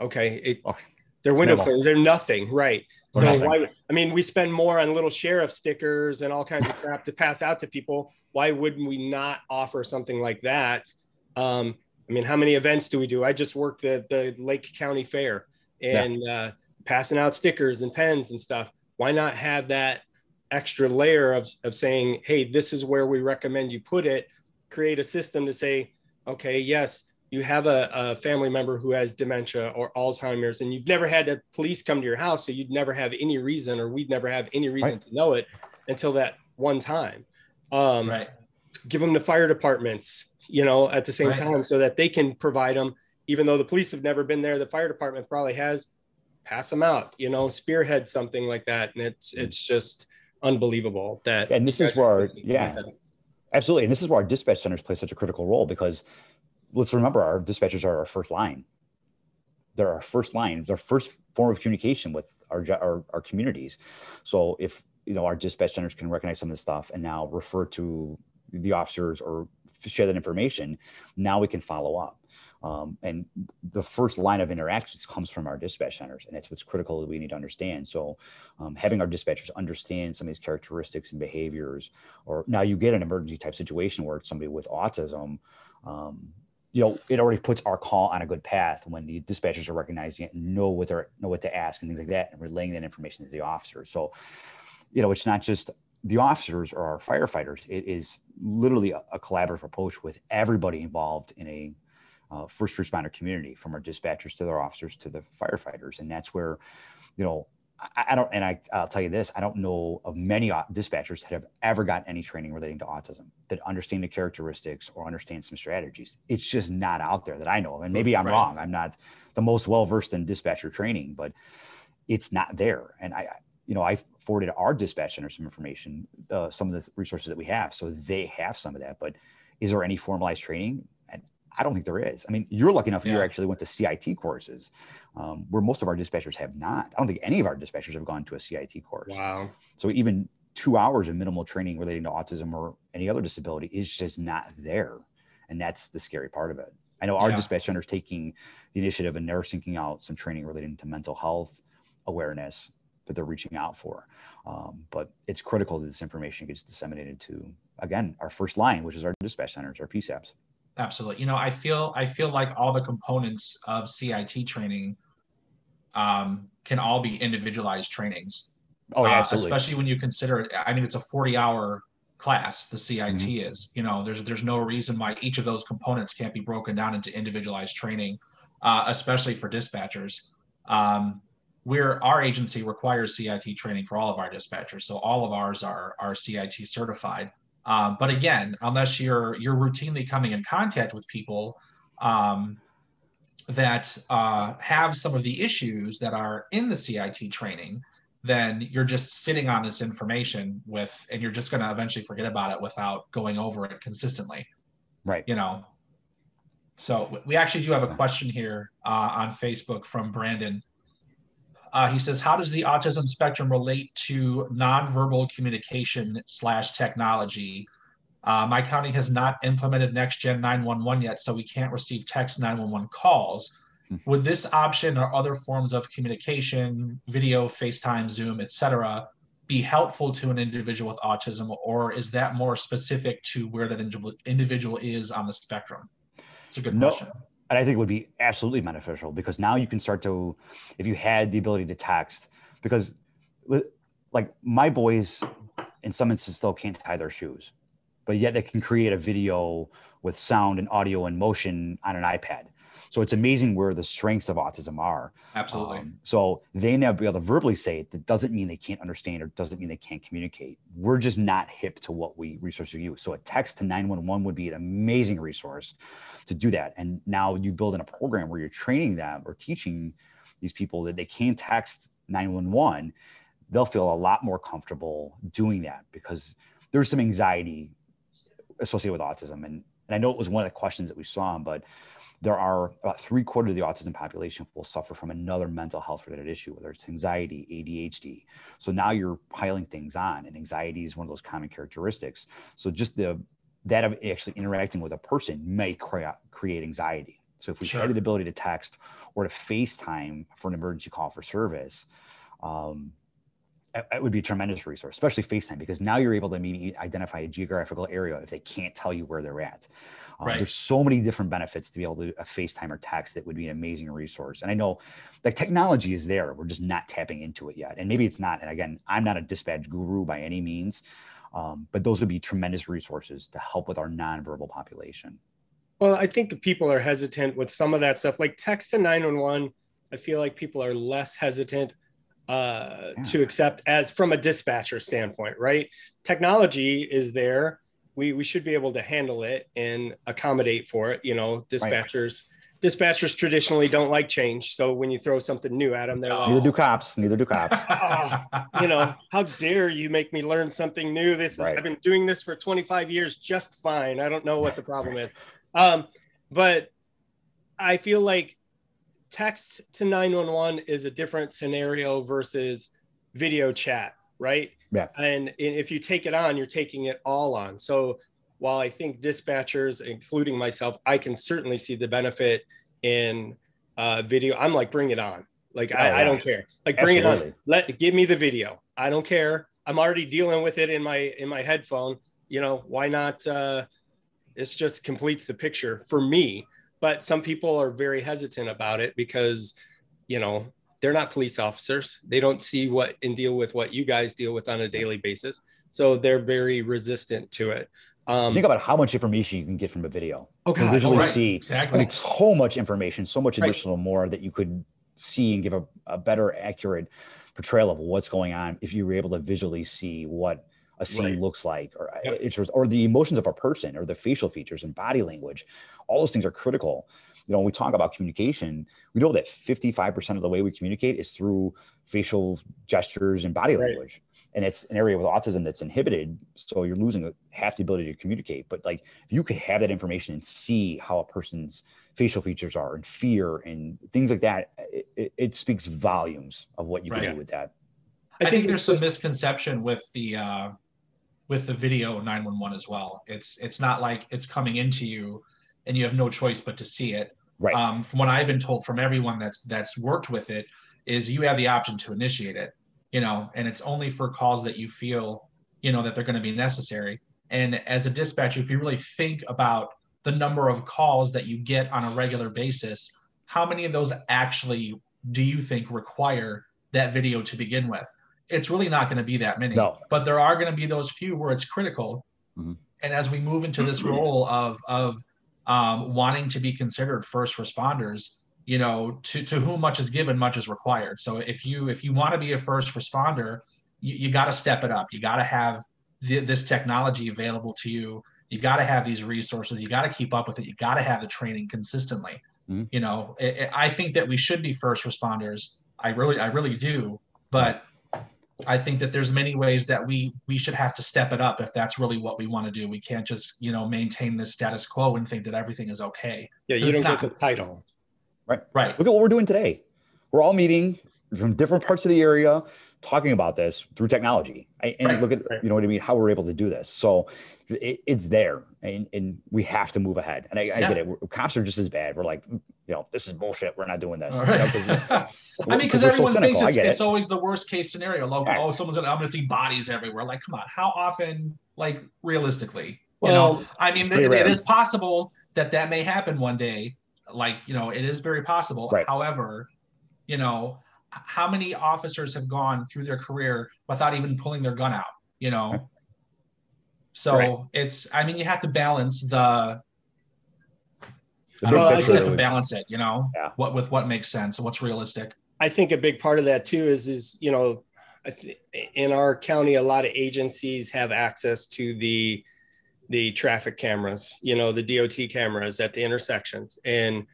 okay it, oh, they're window cleaners they're nothing. Right. So nothing. why i mean we spend more on little sheriff stickers and all kinds of crap to pass out to people. Why wouldn't we not offer something like that? Um, i mean how many events do we do? I just worked the the lake county fair and yeah. uh, passing out stickers and pens and stuff. Why not have that extra layer of, of saying, hey, this is where we recommend you put it? Create a system to say, okay, yes, you have a, a family member who has dementia or Alzheimer's, and you've never had the police come to your house, so you'd never have any reason, or we'd never have any reason right. to know it until that one time. Um,
right.
Give them to fire departments, you know, at the same right. time, so that they can provide them even though the police have never been there, the fire department probably has. Pass them out, you know, spearhead something like that, and it's mm-hmm. it's just unbelievable that.
And this is where, yeah, absolutely, and this is where our dispatch centers play such a critical role because let's remember our dispatchers are our first line. They're our first line, their first form of communication with our, our our communities. So if you know our dispatch centers can recognize some of this stuff and now refer to the officers or share that information, now we can follow up. Um, and the first line of interactions comes from our dispatch centers, and that's what's critical that we need to understand. So, um, having our dispatchers understand some of these characteristics and behaviors, or now you get an emergency type situation where it's somebody with autism, um, you know, it already puts our call on a good path when the dispatchers are recognizing it and know what they're know what to ask and things like that, and relaying that information to the officers. So, you know, it's not just the officers or our firefighters; it is literally a, a collaborative approach with everybody involved in a uh, first responder community, from our dispatchers to their officers to the firefighters, and that's where, you know, I, I don't. And I, I'll tell you this: I don't know of many dispatchers that have ever gotten any training relating to autism that understand the characteristics or understand some strategies. It's just not out there that I know of, and maybe I'm right. wrong. I'm not the most well versed in dispatcher training, but it's not there. And I, you know, I forwarded our dispatch center some information, uh, some of the resources that we have, so they have some of that. But is there any formalized training? I don't think there is. I mean, you're lucky enough yeah. you actually went to CIT courses, um, where most of our dispatchers have not. I don't think any of our dispatchers have gone to a CIT course.
Wow.
So even two hours of minimal training relating to autism or any other disability is just not there, and that's the scary part of it. I know our yeah. dispatch center is taking the initiative and they're seeking out some training relating to mental health awareness that they're reaching out for. Um, but it's critical that this information gets disseminated to, again, our first line, which is our dispatch centers, our PSAPs.
Absolutely. You know, I feel I feel like all the components of CIT training um, can all be individualized trainings.
Oh, yeah, uh, absolutely.
Especially when you consider it. I mean, it's a 40 hour class the cit mm-hmm. is you know there's there's no reason why each of those components can't be broken down into individualized training uh, especially for dispatchers um, we're our agency requires cit training for all of our dispatchers so all of ours are are cit certified um, but again unless you're you're routinely coming in contact with people um, that uh, have some of the issues that are in the cit training then you're just sitting on this information with and you're just going to eventually forget about it without going over it consistently.
Right.
You know? So we actually do have a question here uh, on facebook from brandon uh, he says how does the autism spectrum relate to nonverbal communication slash technology uh, my county has not implemented next gen 911 yet so we can't receive text 911 calls would this option or other forms of communication, video, FaceTime, Zoom, etc., be helpful to an individual with autism, or is that more specific to where that individual is on the spectrum? It's a good no, question.
And I think it would be absolutely beneficial because now you can start to, if you had the ability to text, because like my boys in some instances still can't tie their shoes, but yet they can create a video with sound and audio and motion on an iPad. So it's amazing where the strengths of autism are.
Absolutely. Um,
so they now be able to verbally say it. That doesn't mean they can't understand or doesn't mean they can't communicate. We're just not hip to what we resources use. So a text to 911 would be an amazing resource to do that. And now you build in a program where you're training them or teaching these people that they can text 911. They'll feel a lot more comfortable doing that because there's some anxiety associated with autism. And, and I know it was one of the questions that we saw, but there are about three quarters of the autism population will suffer from another mental health related issue, whether it's anxiety, ADHD. So now you're piling things on, and anxiety is one of those common characteristics. So just the that of actually interacting with a person may create create anxiety. So if we sure. had the ability to text or to FaceTime for an emergency call for service, um, it would be a tremendous resource, especially FaceTime, because now you're able to maybe identify a geographical area if they can't tell you where they're at. Um, right. There's so many different benefits to be able to a FaceTime or text that would be an amazing resource. And I know the technology is there. We're just not tapping into it yet. And maybe it's not. And again, I'm not a dispatch guru by any means, um, but those would be tremendous resources to help with our nonverbal population.
Well, I think people are hesitant with some of that stuff, like text to 911. I feel like people are less hesitant uh, yeah. to accept as from a dispatcher standpoint, right? Technology is there we we should be able to handle it and accommodate for it. You know, dispatchers. Right. Dispatchers traditionally don't like change, so when you throw something new at them, they're like,
"Neither do cops. Neither do cops."
oh, you know, how dare you make me learn something new? This is right. I've been doing this for 25 years just fine. I don't know what the problem is, um, but I feel like text to 911 is a different scenario versus video chat, right?
Yeah.
And if you take it on, you're taking it all on. So while I think dispatchers, including myself, I can certainly see the benefit in uh, video. I'm like, bring it on. Like, oh, I, yeah. I, don't care. Like, bring Absolutely. it on. Let give me the video. I don't care. I'm already dealing with it in my in my headphone. You know, why not? Uh, it just completes the picture for me. But some people are very hesitant about it because, you know, they're not police officers. They don't see what and deal with what you guys deal with on a daily basis. So they're very resistant to it.
Um, Think about how much information you can get from a video.
Oh,
visually
right.
see
exactly.
Mean, so much information, so much additional right. more that you could see and give a, a, better, accurate portrayal of what's going on if you were able to visually see what a scene right. looks like, or yep. or the emotions of a person, or the facial features and body language. All those things are critical you know, when we talk about communication, we know that 55% of the way we communicate is through facial gestures and body
Right.
language. And it's an area with autism that's inhibited. So you're losing half the ability to communicate. But like if you could have that information and see how a person's facial features are and fear and things like that, it, it, it speaks volumes of what you can
Right.
do with that.
I, think, there's some
just-
misconception with the uh, with the video 911 as well. It's it's not like it's coming into you and you have no choice but to see it.
Right.
Um, from what I've been told from everyone that's that's worked with it, is you have the option to initiate it. You know, and it's only for calls that you feel, you know, that they're going to be necessary. And as a dispatcher, if you really think about the number of calls that you get on a regular basis, how many of those actually do you think require that video to begin with? It's really not going to be that many.
No.
But there are going to be those few where it's critical.
Mhm.
And as we move into this role of of um, wanting to be considered first responders, you know, to to whom much is given, much is required. So if you if you want to be a first responder, you, you got to step it up. You got to have the, this technology available to you. You got to have these resources. You got to keep up with it. You got to have the training consistently.
Mhm.
You know, I- I I think that we should be first responders. I really, I really do. But I think that there's many ways that we we should have to step it up if that's really what we want to do. We can't just you know maintain the status quo and think that everything is okay.
Yeah, you don't
not.
get the title.
Right. Right.
Look at what we're doing today. We're all meeting from different parts of the area, talking about this through technology. I, and
Right,
look at
right.
you know what I mean, how we're able to do this. So it, it's there, and, and we have to move ahead. And I, I get it. We're, cops are just as bad. We're like, you know, this is bullshit. We're not doing this.
All
You know,
I mean, because
we're so
everyone thinks
cynical.
It's,
get
it's
it.
always the worst case scenario. Like,
Right.
oh, someone's gonna, I'm gonna see bodies everywhere. Like, come on, how often? Like, realistically, you
Well,
know, I mean,
it's pretty
it is possible that that may happen one day. Like, you know, it is very possible.
Right.
However, you know, how many officers have gone through their career without even pulling their gun out? You know.
Right.
So
Right.
it's, I mean, you have to balance the,
The
I don't know, you just have to balance it, you know,
Yeah.
what with what makes sense and what's realistic.
I think a big part of that too is is you know, I th- in our county, a lot of agencies have access to the the traffic cameras, you know, the DOT cameras at the intersections, and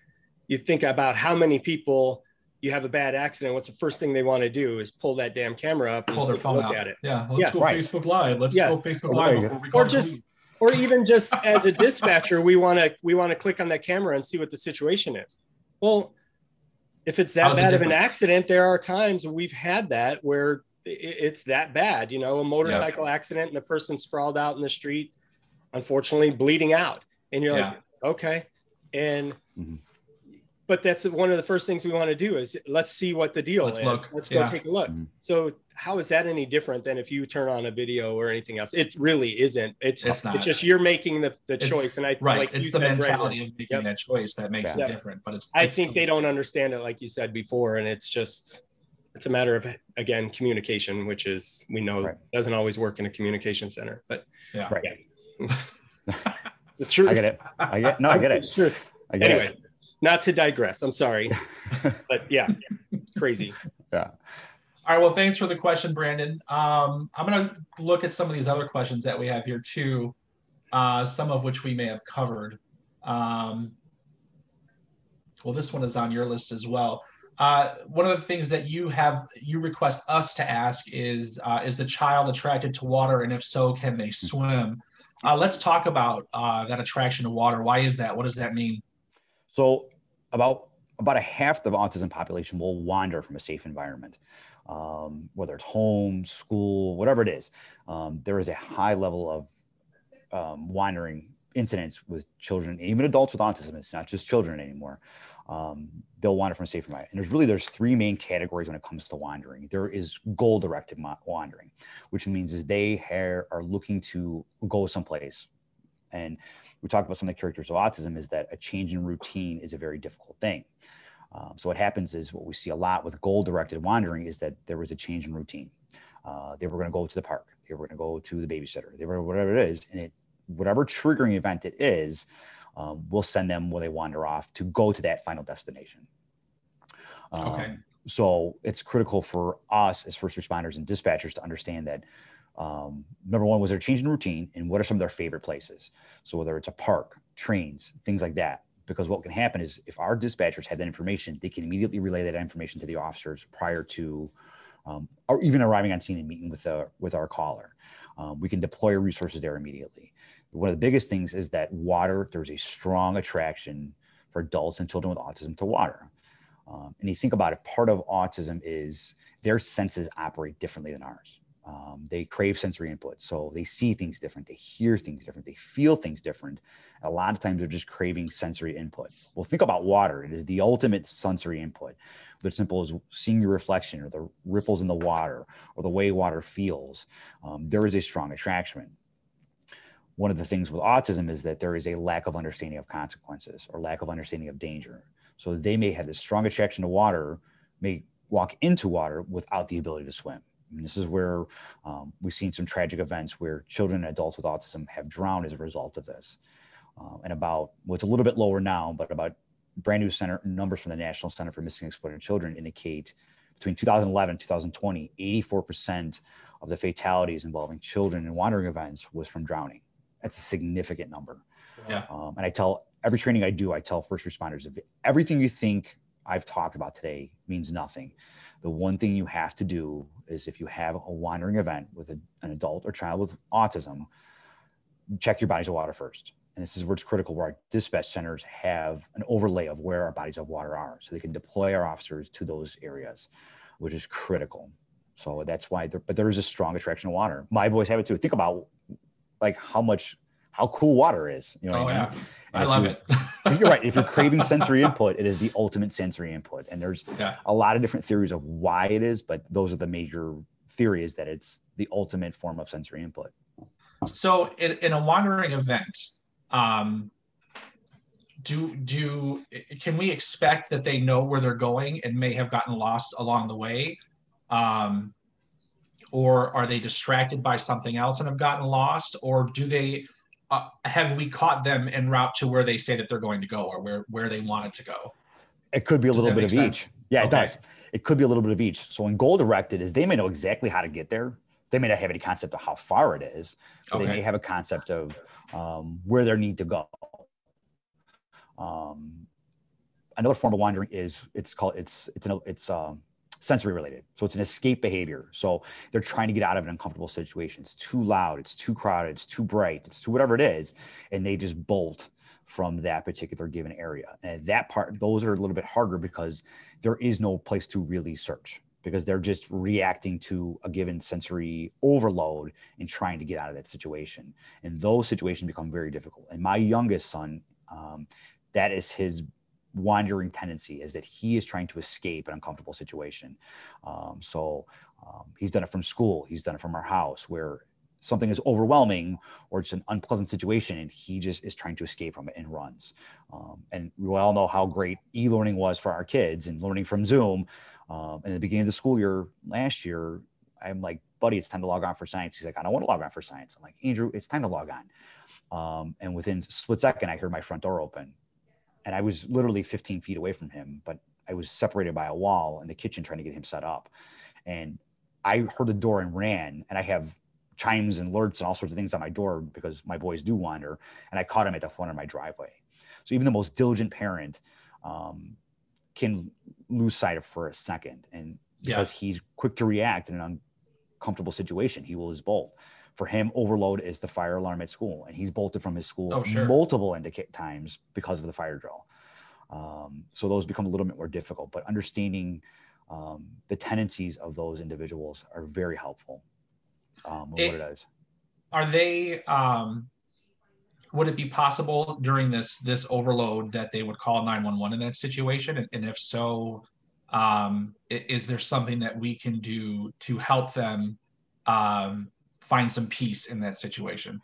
you think about how many people you have a bad accident. What's the first thing they want to do is pull that damn camera up and
pull their phone
look
out.
at it.
Yeah, let's
Yeah,
go
right.
Facebook Live. Let's
Yeah.
go Facebook
Oh,
Live
there you
before we
Or
go.
just- or even just as a dispatcher we want to we want to click on that camera and see what the situation is well if it's that
How's it
bad of an accident there are times we've had that where it's that bad you know a motorcycle accident and a person sprawled out in the street unfortunately bleeding out and you're like okay and
Mhm.
But that's one of the first things we want to do is let's see what the deal
Let's
is
look.
let's go
Yeah.
take a look
Mhm.
so how is that any different than if you turn on a video or anything else it really isn't it's
It's not.
it's just you're making the, the
It's-
choice and i
Right.
like
it's the
said, Brendhan,
mentality of making
Yep.
that choice that makes
Yeah.
it different. But it's
i
it's
think they don't understand it like you said before and it's just it's a matter of again communication which is we know
Right.
doesn't always work in a communication center but
Yeah.
Right.
it's the truth
I get it. I get no, I get
it's
it.
truth
I get
anyway
it.
Not to digress i'm sorry but yeah crazy
Yeah.
All right. Well, thanks for the question, Brandon. Um, I'm going to look at some of these other questions that we have here too, uh, some of which we may have covered. Um, well, this one is on your list as well. Uh, one of the things that you have you request us to ask is uh, is the child attracted to water, and if so, can they swim? Uh, let's talk about uh, that attraction to water. Why is that? What does that mean?
So about about a half the autism population will wander from a safe environment, um, whether it's home, school, whatever it is. Um, there is a high level of um, wandering incidents with children, even adults with autism. It's not just children anymore. Um, they'll wander from a safe environment. And there's really there's three main categories when it comes to wandering. There is goal directed wandering, which means is they are looking to go someplace and we talked about some of the characters of autism is that a change in routine is a very difficult thing. Um, so what happens is what we see a lot with goal directed wandering is that there was a change in routine. Uh, they were going to go to the park. They were going to go to the babysitter. They were whatever it is, and it whatever triggering event it is, um, we'll send them where they wander off to go to that final destination. Um,
Okay.
So it's critical for us as first responders and dispatchers to understand that um, number one was their change in routine and what are some of their favorite places so whether it's a park trains things like that because what can happen is if our dispatchers have that information, they can immediately relay that information to the officers prior to, um, or even arriving on scene and meeting with the with our caller. Um, we can deploy resources there immediately. One of the biggest things is that water. There's a strong attraction for adults and children with autism to water. Um, and you think about it, part of autism is their senses operate differently than ours. Um, they crave sensory input. So they see things different, they hear things different, they feel things different. A lot of times they're just craving sensory input. Well, think about water. It is the ultimate sensory input. It's simple as seeing your reflection or the ripples in the water or the way water feels, um, there is a strong attraction. One of the things with autism is that there is a lack of understanding of consequences or lack of understanding of danger. So they may have this strong attraction to water, may walk into water without the ability to swim. And this is where um, we've seen some tragic events where children and adults with autism have drowned as a result of this. Um, and about, well, it's a little bit lower now, but about brand new center numbers from the National Center for Missing and Exploited Children indicate between 2011 and 2020, 84% of the fatalities involving children in wandering events was from drowning. That's a significant number.
Yeah.
Um, and I tell every training I do, I tell first responders if everything you think I've talked about today means nothing. The one thing you have to do is if you have a wandering event with a, an adult or child with autism, check your bodies of water first. And this is where it's critical where our dispatch centers have an overlay of where our bodies of water are so they can deploy our officers to those areas, which is critical. So that's why, there, but there is a strong attraction to water. My boys have it too. Think about like how much how cool water is. You know,
oh, yeah. I,
I
love
you,
it.
you're right. If you're craving sensory input, it is the ultimate sensory input. And there's
Yeah.
a lot of different theories of why it is, but those are the major theories that it's the ultimate form of sensory input.
So in, in a wandering event, um, do do can we expect that they know where they're going and may have gotten lost along the way? Um, or are they distracted by something else and have gotten lost? Or do they uh, have we caught them en route to where they say that they're going to go or where where they wanted to go?
It could be a little bit of
make
each.
sense?
Yeah, it does. It could be a little bit of each. So when goal directed is they may know exactly how to get there. They may not have any concept of how far it is, but they may have a concept of um, where they need to go. Um, another form of wandering is it's called it's it's an it's um, sensory related. So it's an escape behavior. So they're trying to get out of an uncomfortable situation. It's too loud, it's too crowded, it's too bright, it's too whatever it is, and they just bolt from that particular given area. And that part, those are a little bit harder because there is no place to really search because they're just reacting to a given sensory overload and trying to get out of that situation. And those situations become very difficult. And my youngest son, um, that is his wandering tendency is that he is trying to escape an uncomfortable situation. Um, so um, he's done it from school, he's done it from our house where something is overwhelming or it's an unpleasant situation and he just is trying to escape from it and runs. Um, and we all know how great e-learning was for our kids and learning from Zoom. Um, in the beginning of the school year last year, I'm like, buddy, it's time to log on for science. He's like, I don't want to log on for science. I'm like, Andrew, it's time to log on. Um, and within split second, I hear my front door open and I was literally 15 feet away from him, but I was separated by a wall in the kitchen trying to get him set up. And I heard the door and ran, and I have chimes and alerts and all sorts of things on my door because my boys do wander. And I caught him at the front of my driveway. So even the most diligent parent um, can lose sight of for a second, and because he's quick to react in an uncomfortable situation, he will just bolt. For him, overload is the fire alarm at school, and he's bolted from his school
Oh, sure.
multiple indica- times because of the fire drill. Um, so those become a little bit more difficult, but understanding um, the tendencies of those individuals are very helpful. Um,
It-
what it is.
are they um would it be possible during this this overload that they would call 911 in that situation and, and if so um is there something that we can do to help them um find some peace in that situation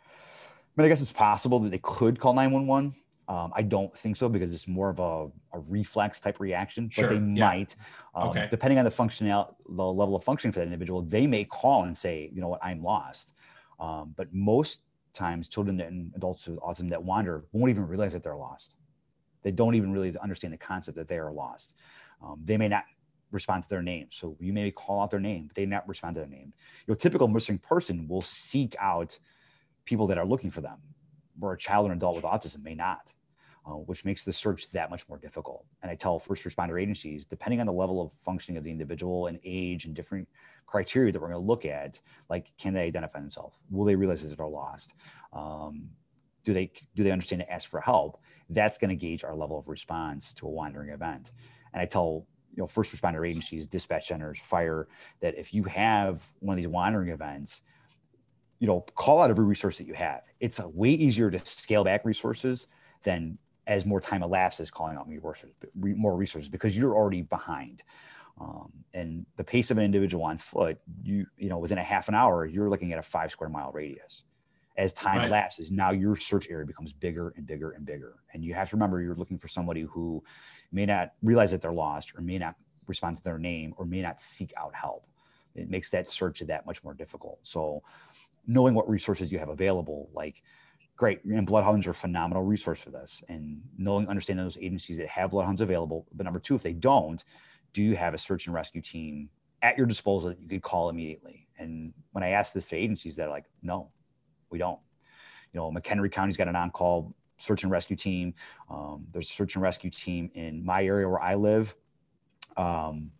I mean, I guess it's possible that they could call 911. Um, I don't think so because it's more of a, a reflex type reaction,
sure.
but they
yeah.
might. Um,
Okay.
Depending on the functional, the level of functioning for that individual, they may call and say, you know what, I'm lost. Um, but most times, children and adults with autism that wander won't even realize that they're lost. They don't even really understand the concept that they are lost. Um, they may not respond to their name. So you may call out their name, but they not respond to their name. Your typical missing person will seek out people that are looking for them, where a child or an adult with autism may not. uh, which makes the search that much more difficult. And I tell first responder agencies, depending on the level of functioning of the individual and age and different criteria that we're going to look at, like can they identify themselves? Will they realize that they're lost? Um, do they do they understand to ask for help? That's going to gauge our level of response to a wandering event. And I tell you know first responder agencies, dispatch centers, fire that if you have one of these wandering events, you know call out every resource that you have. It's way easier to scale back resources than as more time elapses calling out more resources because you're already behind. Um, and the pace of an individual on foot, you you know, within a half an hour, you're looking at a five square mile radius. As time right. elapses, now your search area becomes bigger and bigger and bigger. And you have to remember you're looking for somebody who may not realize that they're lost or may not respond to their name or may not seek out help. It makes that search that much more difficult. So knowing what resources you have available, like great. And bloodhounds are a phenomenal resource for this. And knowing, understanding those agencies that have bloodhounds available. But number two, if they don't, do you have a search and rescue team at your disposal that you could call immediately? And when I ask this to agencies, they're like, no, we don't. You know, McHenry County's got an on-call search and rescue team. Um, there's a search and rescue team in my area where I live. Um,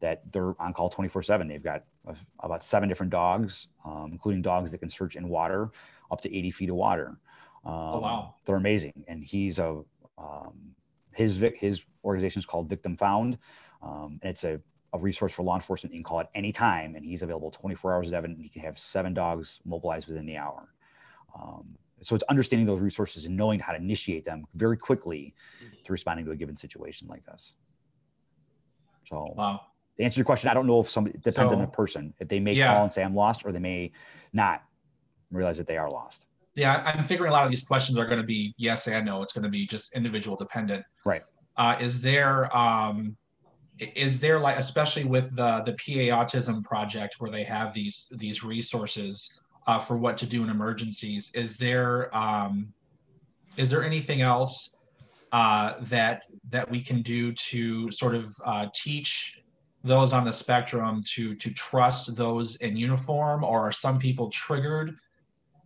that they're on call 24 7. They've got uh, about seven different dogs, um, including dogs that can search in water up to 80 feet of water.
Oh, um, wow.
They're amazing. And he's a, um, his, his organization is called Victim Found. Um, and it's a, a resource for law enforcement. You can call at any time, and he's available 24 hours a day. And he can have seven dogs mobilized within the hour. Um, so it's understanding those resources and knowing how to initiate them very quickly to responding to a given situation like this. So, wow. to answer your question, I don't know if somebody it depends so, on the person. If they may yeah. call and say I'm lost, or they may not realize that they are lost.
Yeah, I'm figuring a lot of these questions are going to be yes and no. It's going to be just individual dependent.
Right.
Uh, is there um, is there like especially with the the PA Autism Project where they have these these resources uh, for what to do in emergencies? Is there um, is there anything else uh, that that we can do to sort of uh, teach those on the spectrum to to trust those in uniform, or are some people triggered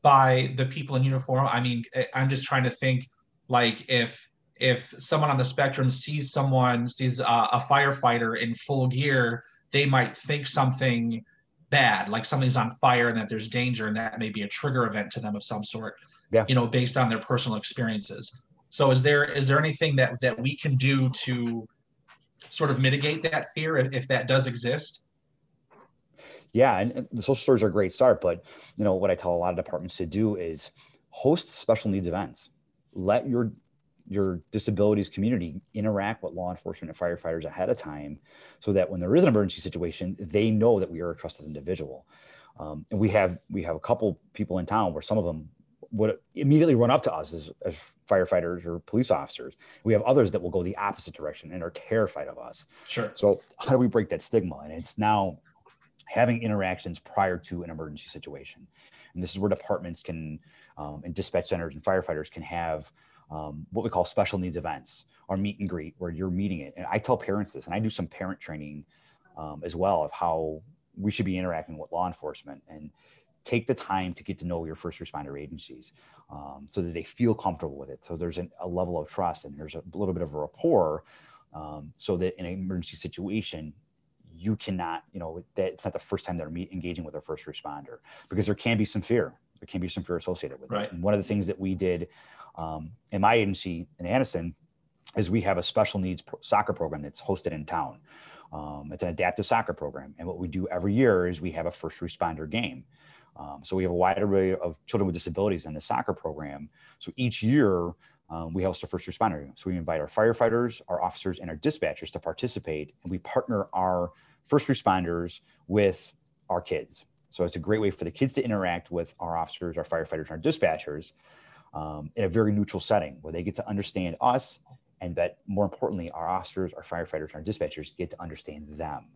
by the people in uniform. I mean, I'm just trying to think like if if someone on the spectrum sees someone sees a, a firefighter in full gear, they might think something bad, like something's on fire and that there's danger, and that may be a trigger event to them of some sort. Yeah. You know, based on their personal experiences. So is there is there anything that that we can do to sort of mitigate that fear if, if that does exist?
yeah, and the social stories are a great start. But you know what I tell a lot of departments to do is host special needs events. Let your your disabilities community interact with law enforcement and firefighters ahead of time so that when there is an emergency situation they know that we are a trusted individual. Um, and we have we have a couple people in town where some of them would immediately run up to us as, as firefighters or police officers. We have others that will go the opposite direction and are terrified of us.
Sure.
So how do we break that stigma? And it's now having interactions prior to an emergency situation. And this is where departments can, um, and dispatch centers and firefighters can have um, what we call special needs events or meet and greet where you're meeting it. And I tell parents this, and I do some parent training um, as well of how we should be interacting with law enforcement and take the time to get to know your first responder agencies um, so that they feel comfortable with it. So there's an, a level of trust and there's a little bit of a rapport um, so that in an emergency situation, you cannot, you know, that it's not the first time they're meet, engaging with a first responder because there can be some fear. There can be some fear associated with
right.
it. And one of the things that we did um, in my agency in Addison is we have a special needs pro- soccer program that's hosted in town. Um, it's an adaptive soccer program. And what we do every year is we have a first responder game. Um, so we have a wide array of children with disabilities in the soccer program. So each year um, we host a first responder. So we invite our firefighters, our officers, and our dispatchers to participate, and we partner our first responders with our kids. So it's a great way for the kids to interact with our officers, our firefighters, our dispatchers um, in a very neutral setting where they get to understand us, and that more importantly, our officers, our firefighters, our dispatchers get to understand them.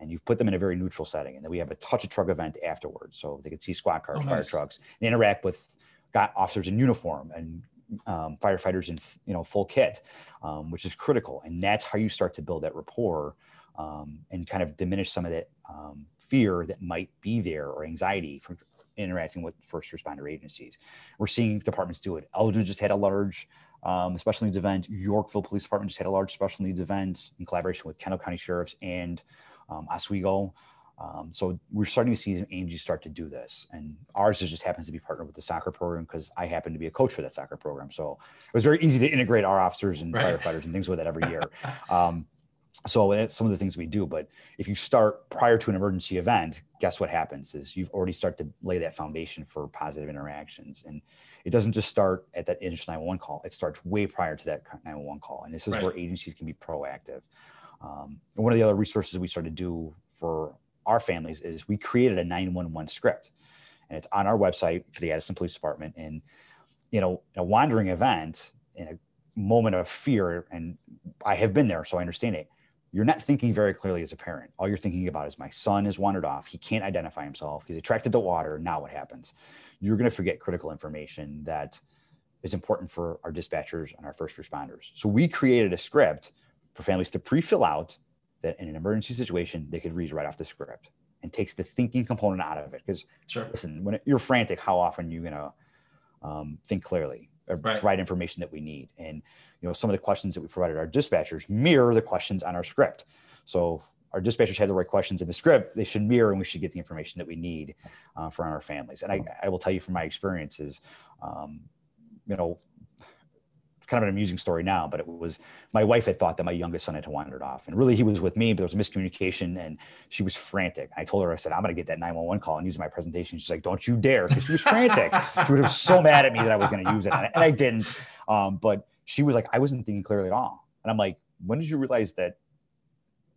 And you've put them in a very neutral setting, and then we have a touch a truck event afterwards, so they can see squad cars, oh, nice. fire trucks, and interact with got officers in uniform and um, firefighters in you know full kit, um, which is critical, and that's how you start to build that rapport um, and kind of diminish some of that um, fear that might be there or anxiety from interacting with first responder agencies. We're seeing departments do it. Elgin just had a large um, special needs event. Yorkville Police Department just had a large special needs event in collaboration with Kendall County Sheriffs and um, Oswego. Um, so we're starting to see Angie start to do this, and ours just happens to be partnered with the soccer program because I happen to be a coach for that soccer program. So it was very easy to integrate our officers and right. firefighters and things with that every year. Um, so some of the things we do. But if you start prior to an emergency event, guess what happens is you've already started to lay that foundation for positive interactions, and it doesn't just start at that initial 911 call. It starts way prior to that 911 call, and this is right. where agencies can be proactive. Um, one of the other resources we started to do for our families is we created a 911 script and it's on our website for the Addison Police Department. And, you know, a wandering event in a moment of fear, and I have been there, so I understand it. You're not thinking very clearly as a parent. All you're thinking about is my son has wandered off. He can't identify himself. He's attracted to water. Now what happens? You're going to forget critical information that is important for our dispatchers and our first responders. So we created a script for families to pre-fill out that in an emergency situation they could read right off the script and takes the thinking component out of it. Because sure. listen, when you're frantic, how often are you gonna um, think clearly, right. provide information that we need? And you know, some of the questions that we provided our dispatchers mirror the questions on our script. So our dispatchers have the right questions in the script, they should mirror and we should get the information that we need uh, for our families. And I, I will tell you from my experiences, um, you know, kind of an amusing story now, but it was my wife had thought that my youngest son had wandered off. And really, he was with me, but there was a miscommunication and she was frantic. I told her, I said, I'm going to get that 911 call and use my presentation. She's like, Don't you dare. Because she was frantic. she was so mad at me that I was going to use it. And I, and I didn't. Um, but she was like, I wasn't thinking clearly at all. And I'm like, When did you realize that?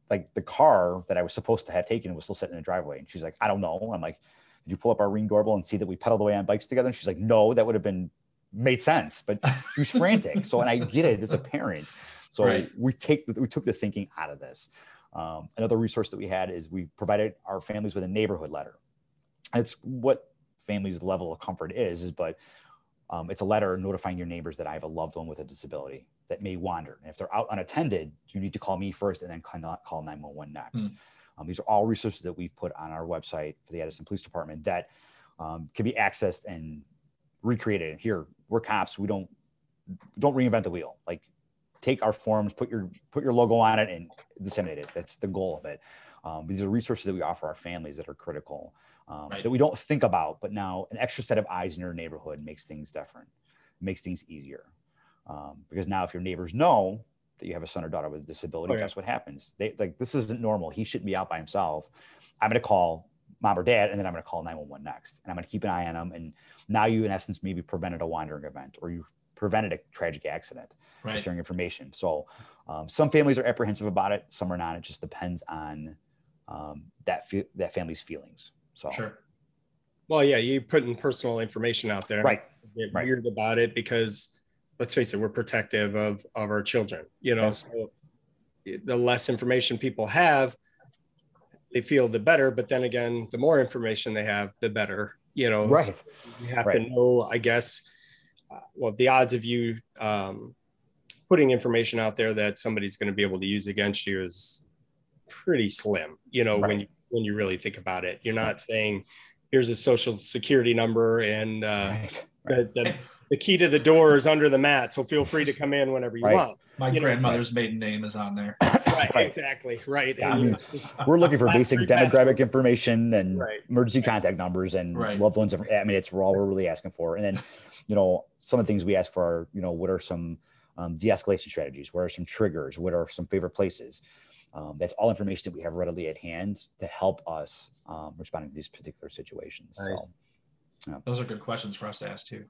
Like the car that I was supposed to have taken was still sitting in the driveway. And she's like, I don't know. I'm like, did you pull up our ring doorbell and see that we pedaled away on bikes together? And she's like, no, that would have been made sense, but he was frantic. So, and I get it as a parent. So right. we take the, we took the thinking out of this. Um, another resource that we had is we provided our families with a neighborhood letter. it's what families' level of comfort is, is but um, it's a letter notifying your neighbors that I have a loved one with a disability that may wander. And if they're out unattended, you need to call me first and then cannot call 911 next. Mm. Um, these are all resources that we've put on our website for the Addison Police Department that um, can be accessed and recreated. Here, we're cops. We don't don't reinvent the wheel. Like take our forms, put your put your logo on it, and disseminate it. That's the goal of it. Um, these are resources that we offer our families that are critical um, right. that we don't think about, but now an extra set of eyes in your neighborhood makes things different, makes things easier. Um, because now, if your neighbors know that you have a son or daughter with a disability, oh, yeah. guess what happens? They like this isn't normal. He shouldn't be out by himself. I'm going to call mom or dad, and then I'm going to call 911 next. And I'm going to keep an eye on them. And now you, in essence, maybe prevented a wandering event or you prevented a tragic accident right. sharing information. So um, some families are apprehensive about it, some are not. It just depends on um, that fe- that family's feelings. So
sure.
Well, yeah, you putting personal information out there,
right?
Get
right.
weird about it because let's face it, we're protective of of our children. You know, yeah. so the less information people have, they feel the better. But then again, the more information they have, the better. You know,
right.
So you have
right.
to know, I guess, uh, well, the odds of you um, putting information out there that somebody's going to be able to use against you is pretty slim. You know, right. when you when you really think about it, you're not saying, "Here's a social security number," and uh, the, the, the, key to the door is under the mat, so feel free to come in whenever you want.
My
you
grandmother's know, maiden name is on there.
right, right. exactly right.
Yeah, I mean, we're looking for basic demographic information and right. emergency contact numbers and loved ones. I mean, it's all we're really asking for. And then, you know, some of the things we ask for are, you know, what are some um, de-escalation strategies? What are some triggers? What are some favorite places? Um, that's all information that we have readily at hand to help us um, respond to these particular situations. Nice.
So, yeah. Those are good questions for us to ask too.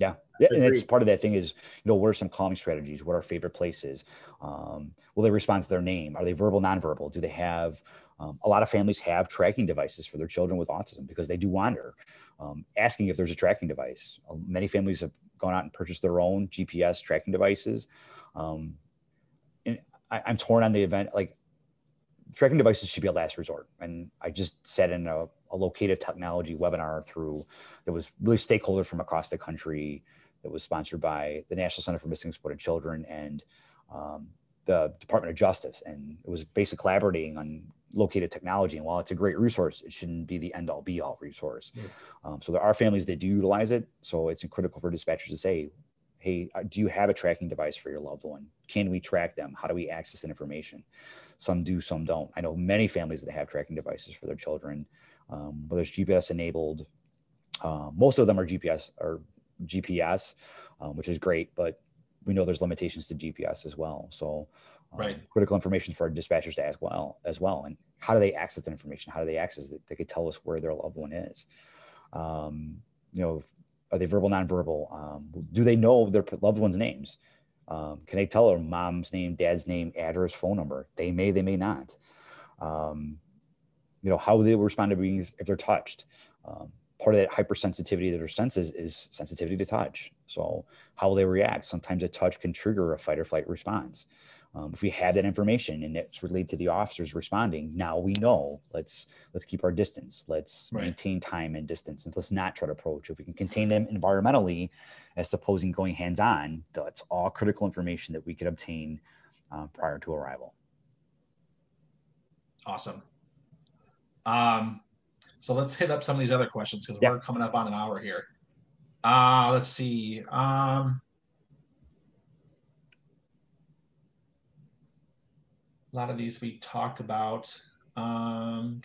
Yeah. yeah. And it's part of that thing is, you know, what are some calming strategies? What are favorite places? Um, will they respond to their name? Are they verbal, nonverbal? Do they have, um, a lot of families have tracking devices for their children with autism because they do wander. Um, asking if there's a tracking device. Uh, many families have gone out and purchased their own GPS tracking devices. Um, and I, I'm torn on the event. Like tracking devices should be a last resort. And I just said in a, a locative technology webinar through that was really stakeholders from across the country that was sponsored by the National Center for Missing and Exploited Children and um, the Department of Justice. And it was basically collaborating on locative technology. And while it's a great resource, it shouldn't be the end all be all resource. Um, so there are families that do utilize it. So it's critical for dispatchers to say, hey, uh, do you have a tracking device for your loved one? Can we track them? How do we access that information? Some do, some don't. I know many families that have tracking devices for their children, um, whether it's GPS enabled. Uh, most of them are GPS or GPS, um, which is great, but we know there's limitations to GPS as well. So, um,
right.
critical information for our dispatchers to ask well as well. And how do they access that information? How do they access it? They could tell us where their loved one is. Um, you know, are they verbal, nonverbal? Um, do they know their loved ones' names? Um, can they tell their mom's name, dad's name, address, phone number? They may, they may not. Um, you know, how they will respond to being if they're touched. Um, part of that hypersensitivity to their senses is sensitivity to touch. So how will they react? Sometimes a touch can trigger a fight or flight response. Um, if we have that information and it's related to the officers responding, now we know. Let's let's keep our distance. Let's right. maintain time and distance, and let's not try to approach. If we can contain them environmentally, as opposing going hands-on, that's all critical information that we could obtain uh, prior to arrival.
Awesome. Um, so let's hit up some of these other questions because yeah. we're coming up on an hour here. Uh, let's see. Um, a lot of these we talked about. Um,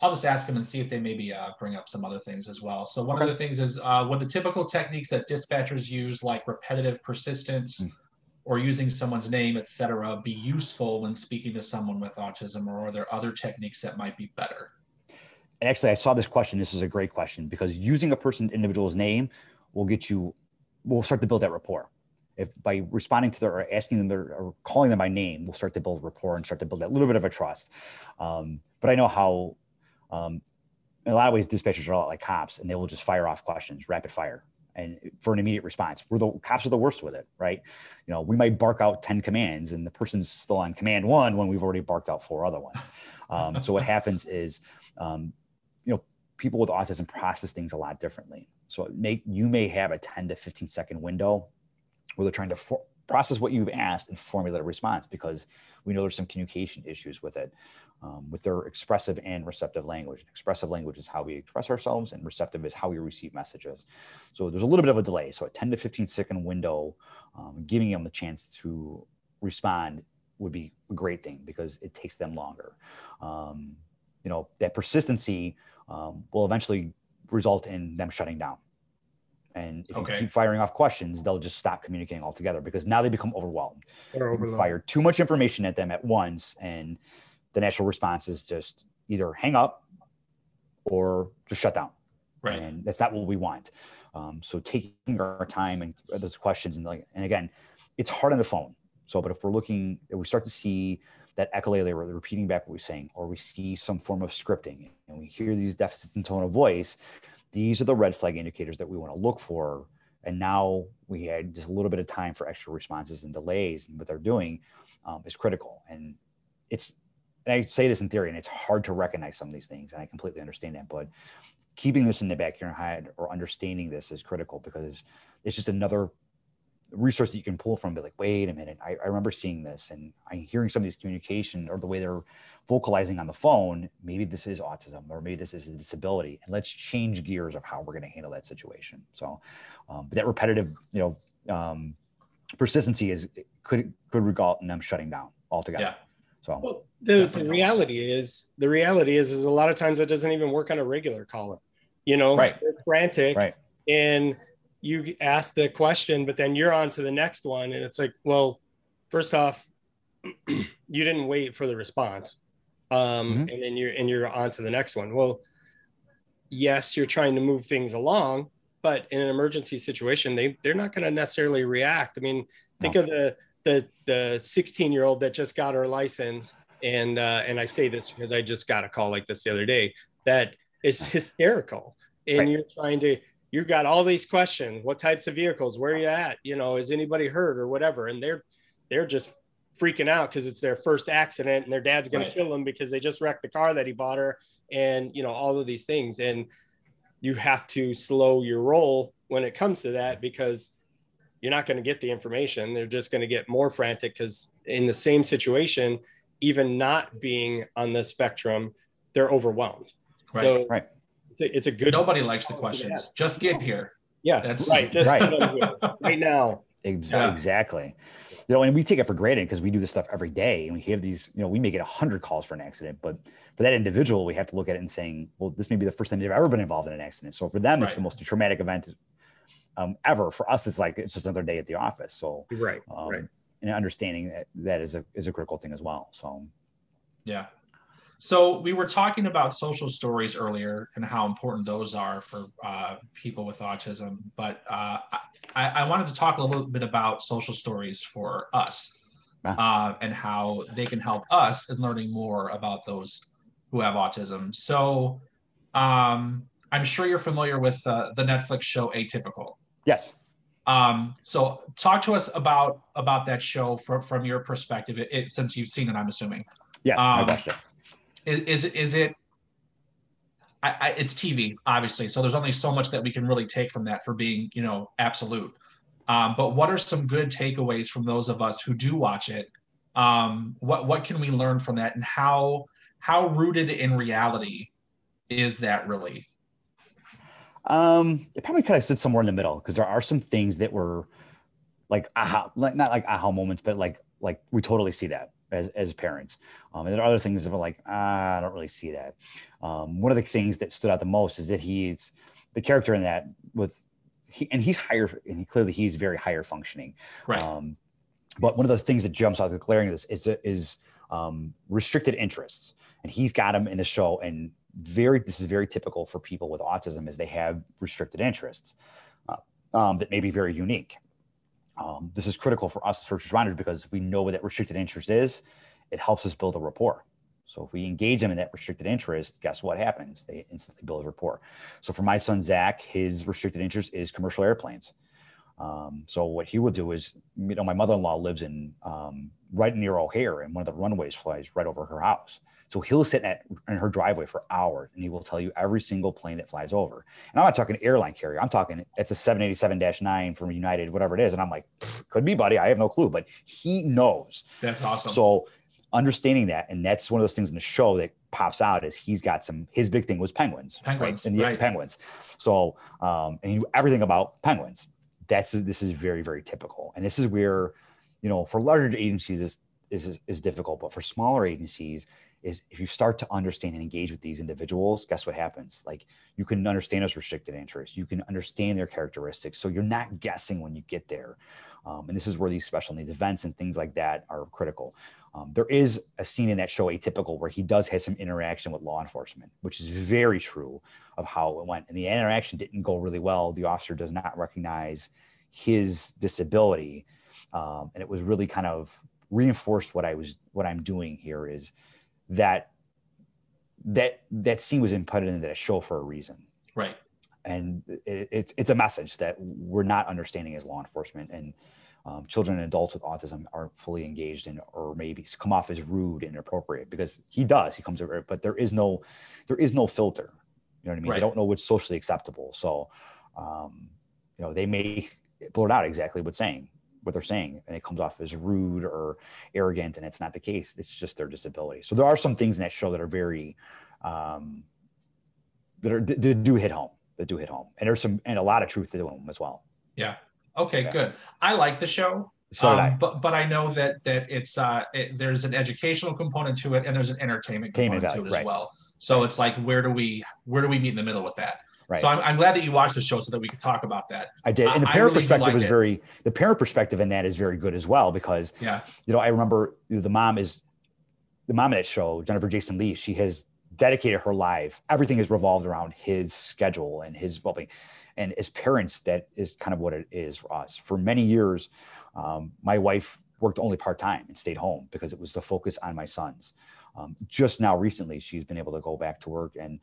I'll just ask them and see if they maybe uh, bring up some other things as well. So one okay. of the things is uh, would the typical techniques that dispatchers use, like repetitive persistence mm. Or using someone's name, etc., be useful when speaking to someone with autism, or are there other techniques that might be better?
Actually, I saw this question. This is a great question because using a person individual's name will get you, we'll start to build that rapport if by responding to their or asking them their, or calling them by name, we'll start to build rapport and start to build that little bit of a trust. Um, but I know how, um, in a lot of ways, dispatchers are a lot like cops, and they will just fire off questions, rapid fire, and for an immediate response. We're the cops are the worst with it, right? You know, we might bark out ten commands, and the person's still on command one when we've already barked out four other ones. Um, so what happens is, um, you know, people with autism process things a lot differently. So make you may have a ten to fifteen second window where they're trying to for- process what you've asked and formulate a response because we know there's some communication issues with it, um, with their expressive and receptive language. Expressive language is how we express ourselves, and receptive is how we receive messages. So there's a little bit of a delay. So a 10 to 15 second window, um, giving them the chance to respond would be a great thing because it takes them longer. Um, you know, that persistency um, will eventually result in them shutting down. And if okay. you keep firing off questions, they'll just stop communicating altogether because now they become overwhelmed. overwhelmed. Fire too much information at them at once, and the natural response is just either hang up or just shut down.
Right.
And that's not what we want. Um, so taking our time and those questions and like, and again, it's hard on the phone. So, but if we're looking, if we start to see that echolalia where they're repeating back what we're saying, or we see some form of scripting and we hear these deficits in tone of voice, these are the red flag indicators that we want to look for. And now we had just a little bit of time for extra responses and delays, and what they're doing um, is critical. And it's, and I say this in theory, and it's hard to recognize some of these things, and I completely understand that. But keeping this in the back of your head or understanding this is critical because it's just another resource that you can pull from. Be like, wait a minute, I, I remember seeing this, and I'm hearing some of these communication or the way they're vocalizing on the phone, maybe this is autism or maybe this is a disability. And let's change gears of how we're going to handle that situation. So, um, but that repetitive, you know, um, persistency is could could result in them shutting down altogether.
Yeah.
So well, the, the reality is the reality is is a lot of times it doesn't even work on a regular caller. You know,
right.
They're frantic,
right.
and you ask the question, but then you're on to the next one, and it's like, well, first off, you didn't wait for the response um, mm-hmm. and then you're and you're on to the next one. Well, yes, you're trying to move things along, but in an emergency situation, they they're not going to necessarily react. I mean, think no. of the the the 16 year old that just got her license, and uh, and I say this because I just got a call like this the other day that is hysterical, and right. you're trying to you got all these questions what types of vehicles where are you at you know is anybody hurt or whatever and they're they're just freaking out because it's their first accident and their dad's going right. to kill them because they just wrecked the car that he bought her and you know all of these things and you have to slow your roll when it comes to that because you're not going to get the information. They're just going to get more frantic because in the same situation even not being on the spectrum they're overwhelmed.
Right, so right
It's a, it's a good.
Nobody likes the questions. Just get here.
Yeah,
That's-
right. Just
Right.
get on with it. right now.
Ex-
Yeah.
Exactly. You know, and we take it for granted because we do this stuff every day, and we have these. You know, we may get hundred calls for an accident, but for that individual, we have to look at it and saying, well, this may be the first time they've ever been involved in an accident. So for them, it's the most traumatic event um, ever. For us, it's like it's just another day at the office. So,
Right.
um,
Right.
and understanding that that is a is a critical thing as well. So,
Yeah. So we were talking about social stories earlier and how important those are for uh, people with autism. But uh, I, I wanted to talk a little bit about social stories for us uh, and how they can help us in learning more about those who have autism. So um, I'm sure you're familiar with uh, the Netflix show Atypical.
yes.
Um, so talk to us about about that show from from your perspective, it, it, since you've seen it. I'm assuming
Yes, I
Um,
watched it.
Is is, it- I, I, it's tv obviously. So there's only so much that we can really take from that for being you know absolute. Um, but what are some good takeaways from those of us who do watch it? Um, what what can we learn from that? And how how rooted in reality is that really?
Um, it probably kind of sits somewhere in the middle because there are some things that were like aha, like not like aha moments, but like like we totally see that as as parents. Um, and there are other things that are like ah, I don't really see that. Um, one of the things that stood out the most is that he's the character in that with he and he's higher and he clearly he's very higher functioning.
right
Um, but one of the things that jumps out the glaring this is is um, restricted interests, and he's got them in the show. And very, this is very typical for people with autism, is they have restricted interests uh, um, that may be very unique. Um, this is critical for us as first responders because if we know what that restricted interest is, it helps us build a rapport. So if we engage them in that restricted interest, guess what happens? They instantly build a rapport. So for my son Zach, his restricted interest is commercial airplanes. Um, so what he will do is, you know, my mother-in-law lives in um, right near O'Hare, and one of the runways flies right over her house. So he'll sit at, in her driveway for hours, and he will tell you every single plane that flies over. And I'm not talking airline carrier. I'm talking it's a 787-9 from United, whatever it is. And I'm like, could be, buddy. I have no clue, but he knows.
that's awesome
So understanding that, and that's one of those things in the show that pops out is he's got some. His big thing was penguins,
Penguins,
right? and yeah,
right.
penguins. So um, and he knew everything about penguins. That's this is very very typical, and this is where you know for larger agencies is is is difficult, but for smaller agencies is if you start to understand and engage with these individuals, guess what happens? Like you can understand those restricted interests, you can understand their characteristics, so you're not guessing when you get there. Um, and this is where these special needs events and things like that are critical. Um, there is a scene in that show, Atypical, where he does have some interaction with law enforcement, which is very true of how it went. And the interaction didn't go really well. The officer does not recognize his disability, um, and it was really kind of reinforced what I was what I'm doing here is that that that scene was inputted into that show for a reason.
Right.
And it, it's it's a message that we're not understanding as law enforcement and um, children and adults with autism aren't fully engaged in or maybe come off as rude and inappropriate because he does he comes over but there is no there is no filter. You know what i mean?
Right.
they don't know what's socially acceptable. So um, you know they may blurt out exactly what's saying what they're saying and it comes off as rude or arrogant and it's not the case it's just their disability so there are some things in that show that are very um, that are that do hit home that do hit home and there's some and a lot of truth to them as well
yeah okay
Yeah.
good i like the show
so
Um,
I.
but but I know that that it's uh it, there's an educational component to it and there's an entertainment
Entertainment
component to it as
right.
well. So it's like where do we where do we meet in the middle with that?
Right
So I'm, I'm glad that you watched the show so that we could talk about that.
I did. And the parent
really
perspective is very the parent perspective in that is very good as well because
Yeah,
you know I remember the mom is the mom in that show Jennifer Jason Leigh. She has dedicated her life. Everything is revolved around his schedule and his well-being. And as parents, that is kind of what it is for us. For many years, um, my wife worked only part time and stayed home because it was the focus on my sons. Um, just now, recently, she's been able to go back to work and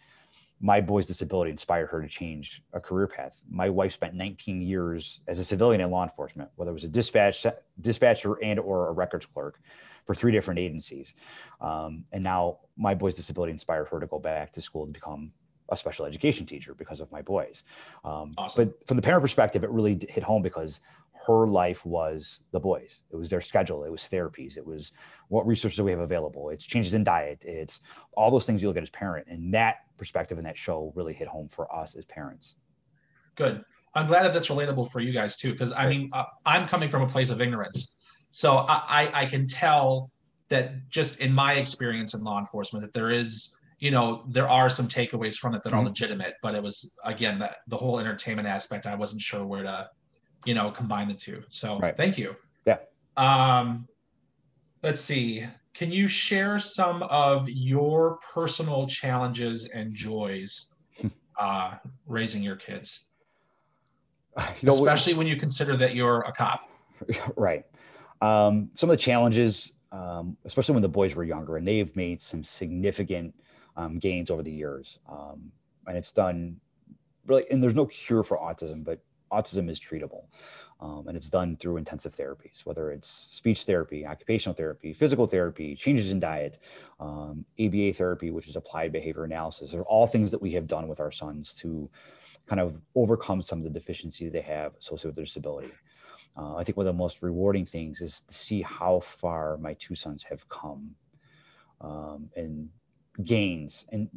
my boy's disability inspired her to change a career path. My wife spent 19 years as a civilian in law enforcement, whether it was a dispatch dispatcher and or a records clerk for three different agencies. Um, and now my boy's disability inspired her to go back to school to become a special education teacher because of my boys. Um,
Awesome.
But from the parent perspective, it really hit home because her life was the boys. It was their schedule. It was therapies. It was what resources do we have available. It's changes in diet. It's all those things you look at as parent. And that perspective in that show really hit home for us as parents.
Good. I'm glad that that's relatable for you guys too, because I mean, uh, I'm coming from a place of ignorance, so I, I, I can tell that just in my experience in law enforcement that there is you know there are some takeaways from it that mm-hmm. are legitimate but it was again that the whole entertainment aspect i wasn't sure where to you know combine the two so right. thank you
yeah
um let's see can you share some of your personal challenges and joys uh raising your kids? You know, especially when you consider that you're a cop.
Right. Um some of the challenges um, especially when the boys were younger, and they've made some significant um, gains over the years. Um, and it's done really, and there's no cure for autism, but autism is treatable. Um, and it's done through intensive therapies, whether it's speech therapy, occupational therapy, physical therapy, changes in diet, um, ABA therapy, which is applied behavior analysis, are all things that we have done with our sons to kind of overcome some of the deficiencies they have associated with their disability. Uh, I think one of the most rewarding things is to see how far my two sons have come um, and gains. And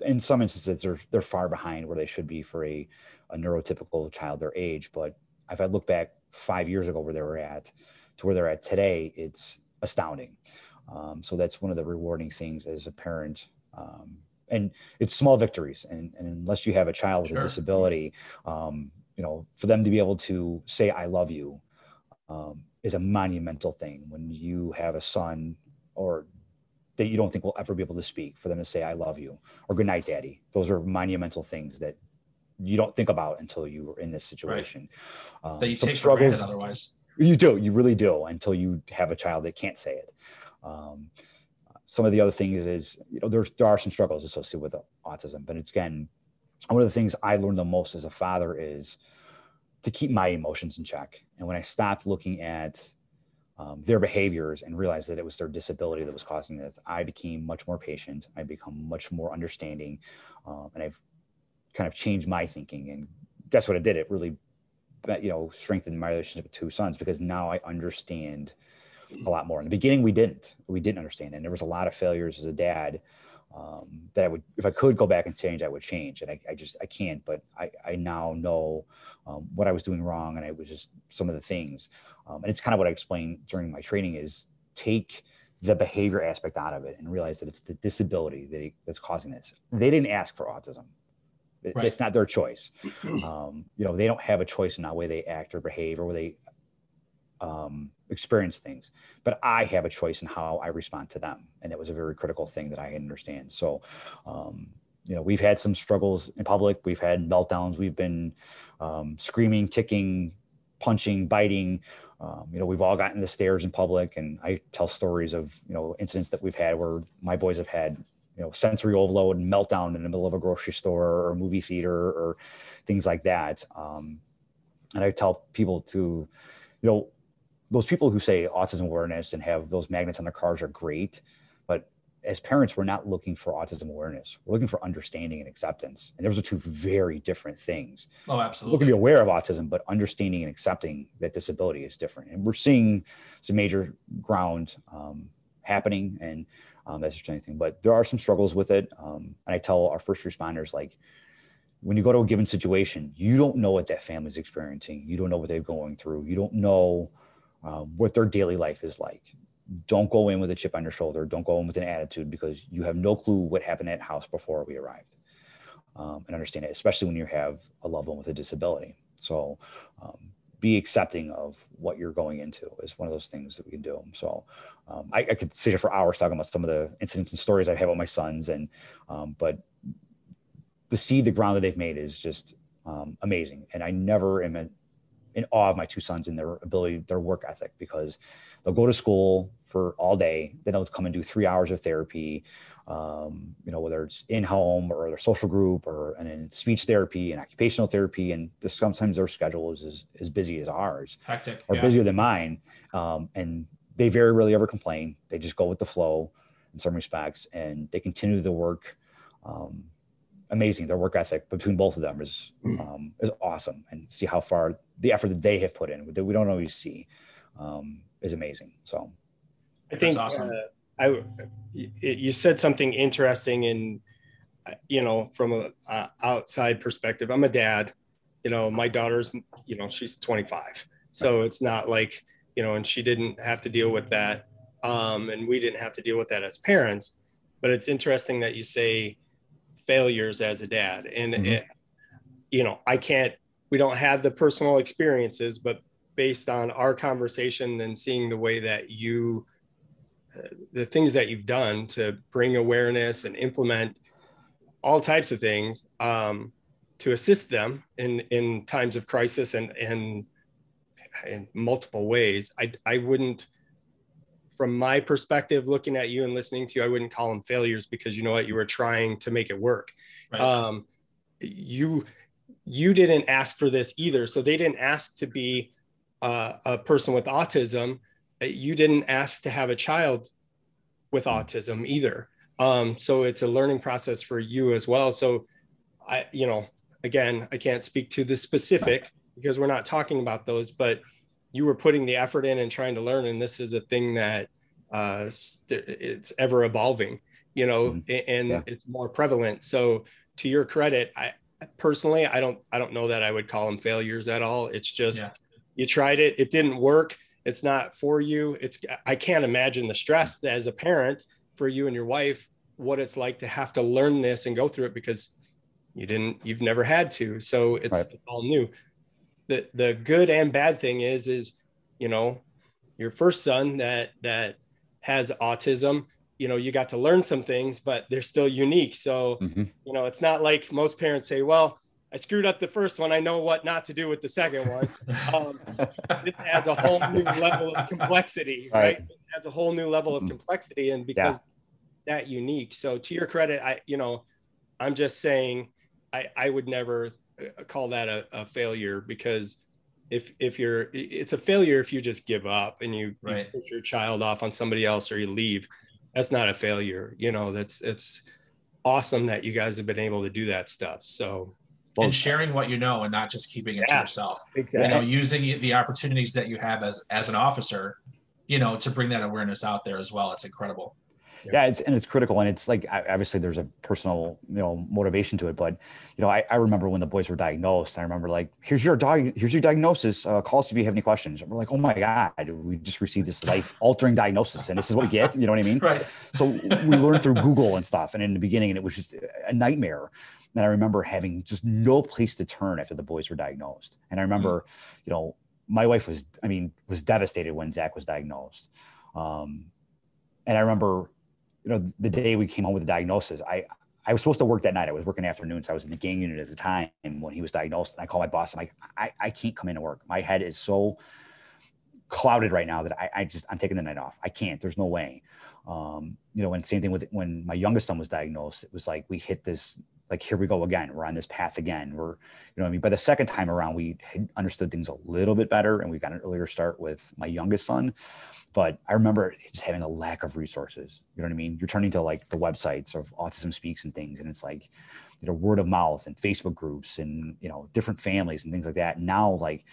in some instances, they're, they're far behind where they should be for a, a neurotypical child their age. But if I look back five years ago where they were at to where they're at today, it's astounding. Um, so that's one of the rewarding things as a parent. Um, and it's small victories. And, and, unless you have a child with sure. a disability, um, you know, for them to be able to say, I love you um, is a monumental thing when you have a son or that you don't think will ever be able to speak for them to say, I love you or good night, daddy. Those are monumental things that you don't think about until you are in this situation.
Right. Um, that you take struggles, otherwise.
You do, you really do until you have a child that can't say it. Um, some of the other things is, you know, there's, there are some struggles associated with autism, but it's again, one of the things I learned the most as a father is to keep my emotions in check. And when I stopped looking at um, their behaviors and realized that it was their disability that was causing this, I became much more patient. I become much more understanding, um, and I've kind of changed my thinking. And guess what? It did. It really, you know, strengthened my relationship with two sons because now I understand a lot more. In the beginning, we didn't. We didn't understand, and there was a lot of failures as a dad um, that I would, if I could go back and change, I would change. And I, I just, I can't, but I, I now know um, what I was doing wrong. And it was just some of the things. Um, and it's kind of what I explained during my training is take the behavior aspect out of it and realize that it's the disability that that's causing this. They didn't ask for autism. It, right. It's not their choice. Um, you know, they don't have a choice in the way they act or behave or where they um, experience things, but I have a choice in how I respond to them. And it was a very critical thing that I understand. So, um, you know, we've had some struggles in public. We've had meltdowns. We've been um, screaming, kicking, punching, biting. Um, you know, we've all gotten the stairs in public, and I tell stories of you know incidents that we've had where my boys have had you know sensory overload and meltdown in the middle of a grocery store or movie theater or things like that. Um, and I tell people to, you know, those people who say autism awareness and have those magnets on their cars are great, but as parents, we're not looking for autism awareness. We're looking for understanding and acceptance. And those are two very different things.
Oh, absolutely.
We can be aware of autism, but understanding and accepting that disability is different. And we're seeing some major ground um, happening, and um, that's just anything. But there are some struggles with it. Um, and I tell our first responders, like, when you go to a given situation, you don't know what that family's experiencing. You don't know what they're going through. You don't know uh, what their daily life is like. Don't go in with a chip on your shoulder. Don't go in with an attitude because you have no clue what happened at house before we arrived. Um, and understand it, especially when you have a loved one with a disability. So um, be accepting of what you're going into is one of those things that we can do. So um, I, I, could sit here for hours talking about some of the incidents and stories I've had with my sons, and um, but the seed, the ground that they've made is just um, amazing. And I never am in awe of my two sons and their ability, their work ethic, because they'll go to school for all day, then they'll come and do three hours of therapy, um, you know, whether it's in home or their social group or and in speech therapy and occupational therapy. And this, sometimes their schedule is as, as busy as ours,
hectic,
or yeah. busier than mine. Um, and they very rarely ever complain. They just go with the flow in some respects, and they continue the work. Um, amazing. Their work ethic between both of them is hmm. um, is awesome, and see how far the effort that they have put in that we don't always see um, is amazing. So,
I think awesome. uh, I you said something interesting in you know, from a, a outside perspective, I'm a dad. You know, my daughter's, you know, she's 25, so it's not like, you know, and she didn't have to deal with that, um, and we didn't have to deal with that as parents. But it's interesting that you say failures as a dad, and mm-hmm. it, you know, I can't. We don't have the personal experiences, but based on our conversation and seeing the way that you uh, the things that you've done to bring awareness and implement all types of things um, to assist them in in times of crisis and and in multiple ways i i wouldn't from my perspective looking at you and listening to you i wouldn't call them failures because you know what you were trying to make it work right. um, you you didn't ask for this either so they didn't ask to be uh, a person with autism, uh, you didn't ask to have a child with autism either. Um, so it's a learning process for you as well. So I, you know, again, I can't speak to the specifics because we're not talking about those, but you were putting the effort in and trying to learn. And this is a thing that uh, it's ever evolving, you know, mm-hmm. and yeah. it's more prevalent. So to your credit, I personally, I don't, I don't know that I would call them failures at all. It's just, yeah you tried it it didn't work it's not for you it's i can't imagine the stress as a parent for you and your wife what it's like to have to learn this and go through it because you didn't you've never had to so it's, right. it's all new the the good and bad thing is is you know your first son that that has autism you know you got to learn some things but they're still unique so mm-hmm. you know it's not like most parents say well I screwed up the first one. I know what not to do with the second one. Um, this adds a whole new level of complexity, right? right? It adds a whole new level of mm-hmm. complexity, and because yeah. that unique. So to your credit, I you know, I'm just saying, I I would never call that a, a failure because if if you're it's a failure if you just give up and you, right. you push your child off on somebody else or you leave. That's not a failure. You know, that's it's awesome that you guys have been able to do that stuff. So
well, and sharing what you know and not just keeping it yeah, to yourself. Exactly. You know, using the opportunities that you have as as an officer, you know, to bring that awareness out there as well. It's incredible.
Yeah, it's and it's critical, and it's like obviously there's a personal you know motivation to it, but you know I, I remember when the boys were diagnosed. I remember like here's your dog, here's your diagnosis. Uh, call us if you have any questions. And we're like, oh my god, we just received this life altering diagnosis, and this is what we get. You know what I mean?
Right.
So we learned through Google and stuff, and in the beginning, and it was just a nightmare. And I remember having just no place to turn after the boys were diagnosed. And I remember, mm-hmm. you know, my wife was, I mean, was devastated when Zach was diagnosed. Um, and I remember, you know, the day we came home with the diagnosis, I, I was supposed to work that night. I was working afternoons. I was in the gang unit at the time when he was diagnosed. And I called my boss. I'm like, I, I can't come into work. My head is so clouded right now that I, I just, I'm taking the night off. I can't, there's no way. Um, you know, and same thing with when my youngest son was diagnosed, it was like, we hit this like here we go again we're on this path again we're you know i mean by the second time around we understood things a little bit better and we got an earlier start with my youngest son but i remember just having a lack of resources you know what i mean you're turning to like the websites of autism speaks and things and it's like you know word of mouth and facebook groups and you know different families and things like that now like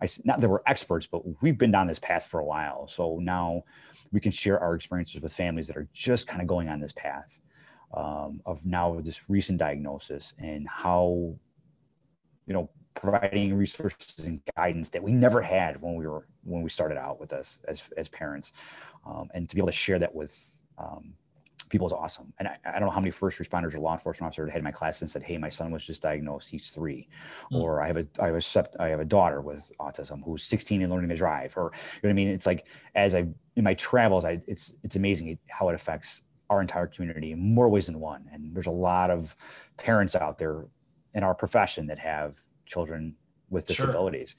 I not that we're experts, but we've been down this path for a while. So now we can share our experiences with families that are just kind of going on this path um, of now this recent diagnosis and how you know providing resources and guidance that we never had when we were when we started out with us as as parents um, and to be able to share that with um, people is awesome. And I, I, don't know how many first responders or law enforcement officers had in my class and said hey my son was just diagnosed. He's 3 mm. or i have a i have a sept, i have a daughter with autism who's 16 and learning to drive. Or you know what i mean? It's like as i in my travels i it's it's amazing how it affects our entire community in more ways than one. And there's a lot of parents out there in our profession that have children with disabilities.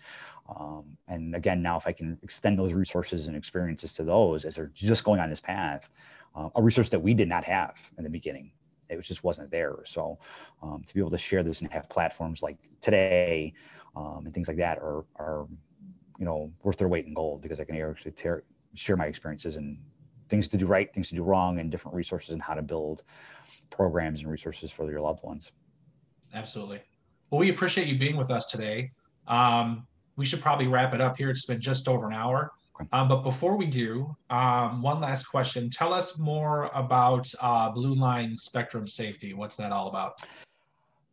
Sure. Um, and again, now if I can extend those resources and experiences to those as they're just going on this path, uh, a resource that we did not have in the beginning, it just wasn't there. So um, to be able to share this and have platforms like today um, and things like that are, are, you know, worth their weight in gold because I can actually tear, share my experiences and things to do right, things to do wrong, and different resources and how to build programs and resources for your loved ones.
Absolutely. Well, we appreciate you being with us today. Um, we should probably wrap it up here. It's been just over an hour. Um, but before we do, um, one last question. Tell us more about uh, Blue Line Spectrum Safety. What's that all about?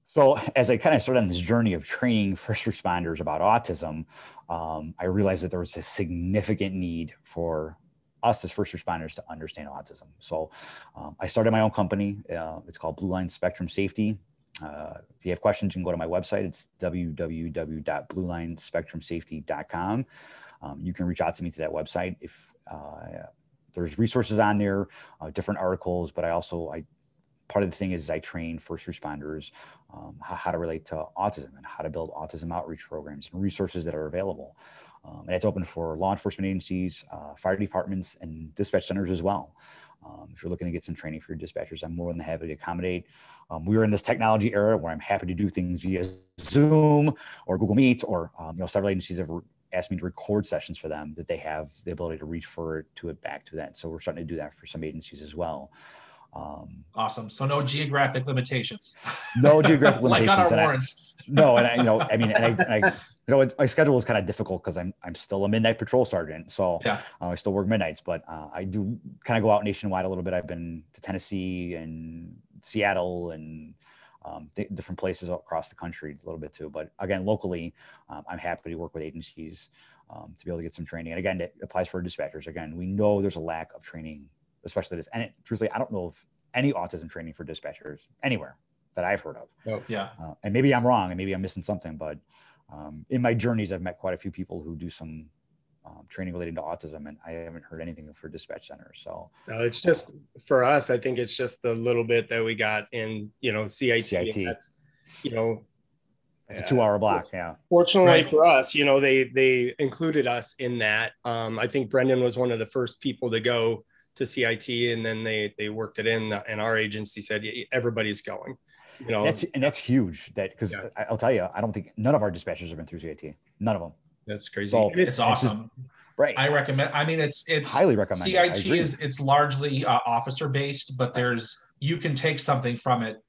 So, as I kind of started on this journey of training first responders about autism, um, I realized that there was a significant need for us as first responders to understand autism. So, um, I started my own company. Uh, it's called Blue Line Spectrum Safety. Uh, if you have questions, you can go to my website. It's www.bluelinespectrumsafety.com. Um, you can reach out to me to that website if uh, there's resources on there, uh, different articles. But I also I part of the thing is I train first responders um, how, how, to relate to autism and how to build autism outreach programs and resources that are available. Um, and it's open for law enforcement agencies, uh, fire departments, and dispatch centers as well. Um, if you're looking to get some training for your dispatchers, I'm more than happy to accommodate. Um, we are in this technology era where I'm happy to do things via Zoom or Google Meet, or um, you know, several agencies have asked me to record sessions for them that they have the ability to refer to it back to that. So we're starting to do that for some agencies as well.
Um, awesome. So no geographic limitations.
No geographic
limitations.
like
on our warrants.
I, no, and I, you know, I mean, and I, I you know, my schedule is kind of difficult because I'm I'm still a midnight patrol sergeant, so
yeah,
uh, I still work midnights, but uh, I do kind of go out nationwide a little bit. I've been to Tennessee and Seattle and um, th- different places across the country a little bit too. But again, locally, um, I'm happy to work with agencies um, to be able to get some training. And again, it applies for dispatchers. Again, we know there's a lack of training, especially this. And it, truthfully, I don't know of any autism training for dispatchers anywhere that I've heard of.
Oh, yeah.
Uh, and maybe I'm wrong, and maybe I'm missing something. But um, in my journeys, I've met quite a few people who do some um, training relating to autism, and I haven't heard anything for dispatch centers. So
no, it's just for us. I think it's just the little bit that we got in, you know, CIT. CIT. That's, you know,
it's a two-hour block. Yeah.
Fortunately right. for us, you know, they they included us in that. Um, I think Brendhan was one of the first people to go to CIT, and then they they worked it in, and our agency said everybody's going. You know,
that's and that's huge. That because yeah. I'll tell you, I don't think none of our dispatchers have been through CIT. None of them.
That's crazy.
So it's awesome.
Just, right.
I recommend. I mean, it's it's
highly recommend.
CIT is it's largely uh, officer based, but there's you can take something from it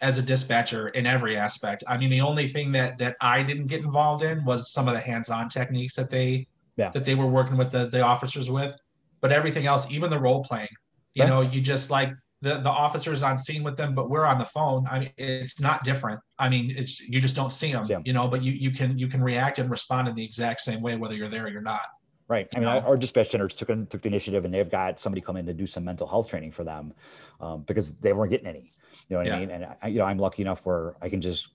as a dispatcher in every aspect. I mean, the only thing that that I didn't get involved in was some of the hands-on techniques that they yeah. that they were working with the the officers with, but everything else, even the role playing, you right. know, you just like the the officers on scene with them, but we're on the phone. I mean, it's not different. I mean, it's you just don't see them, yeah. you know, but you you can you can react and respond in the exact same way whether you're there or you're not.
Right. I mean, know? our dispatch centers took took the initiative, and they've got somebody come in to do some mental health training for them um, because they weren't getting any. You know what yeah. I mean? And I, you know, I'm lucky enough where I can just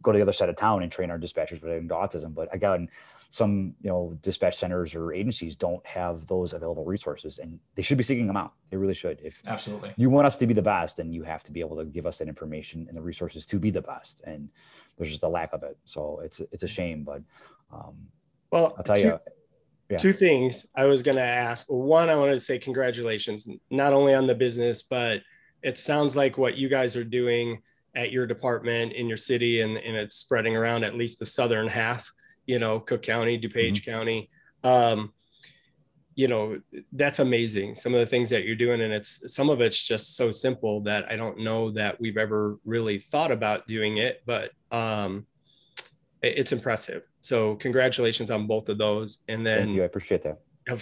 go to the other side of town and train our dispatchers relating to autism. But again, some you know dispatch centers or agencies don't have those available resources and they should be seeking them out. They really should. If
absolutely.
you want us to be the best then you have to be able to give us that information and the resources to be the best and there's just a lack of it. So it's it's a shame but um
well i'll tell two, you yeah. two things i was going to ask. One i wanted to say congratulations not only on the business but it sounds like what you guys are doing at your department in your city and, and it's spreading around at least the southern half you know, Cook County, DuPage mm-hmm. County. Um, you know, that's amazing. Some of the things that you're doing, and it's some of it's just so simple that I don't know that we've ever really thought about doing it, but um, it's impressive. So congratulations on both of those. And then
Thank you. I appreciate that.
Oh,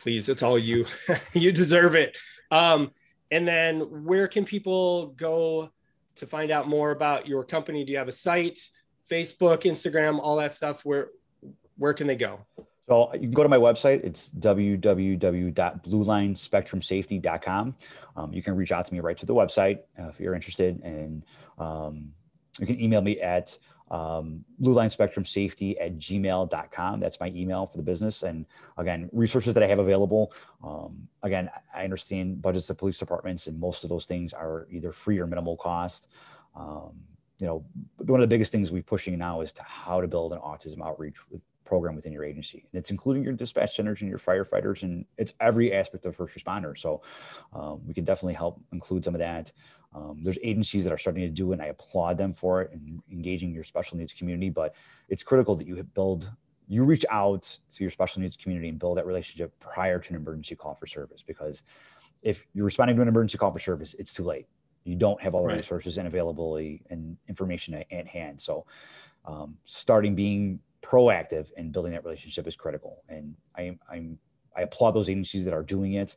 please, it's all you. you deserve it. Um, and then where can people go to find out more about your company? Do you have a site? Facebook, Instagram, all that stuff, where where can they go?
So you can go to my website. It's www.bluelinespectrumsafety.com. Um, you can reach out to me right to the website uh, if you're interested, and um, you can email me at um, blue line spectrum at gmail.com. That's my email for the business. And again, resources that I have available. Um, again, I understand budgets of police departments, and most of those things are either free or minimal cost. Um, you know, one of the biggest things we're pushing now is to how to build an autism outreach program within your agency. And it's including your dispatch centers and your firefighters, and it's every aspect of first responder. So um, we can definitely help include some of that. Um, there's agencies that are starting to do it, and I applaud them for it and engaging your special needs community. But it's critical that you build, you reach out to your special needs community and build that relationship prior to an emergency call for service. Because if you're responding to an emergency call for service, it's too late you don't have all the right. resources and availability and information at, at hand. So, um, starting being proactive and building that relationship is critical. And I, I'm, I applaud those agencies that are doing it.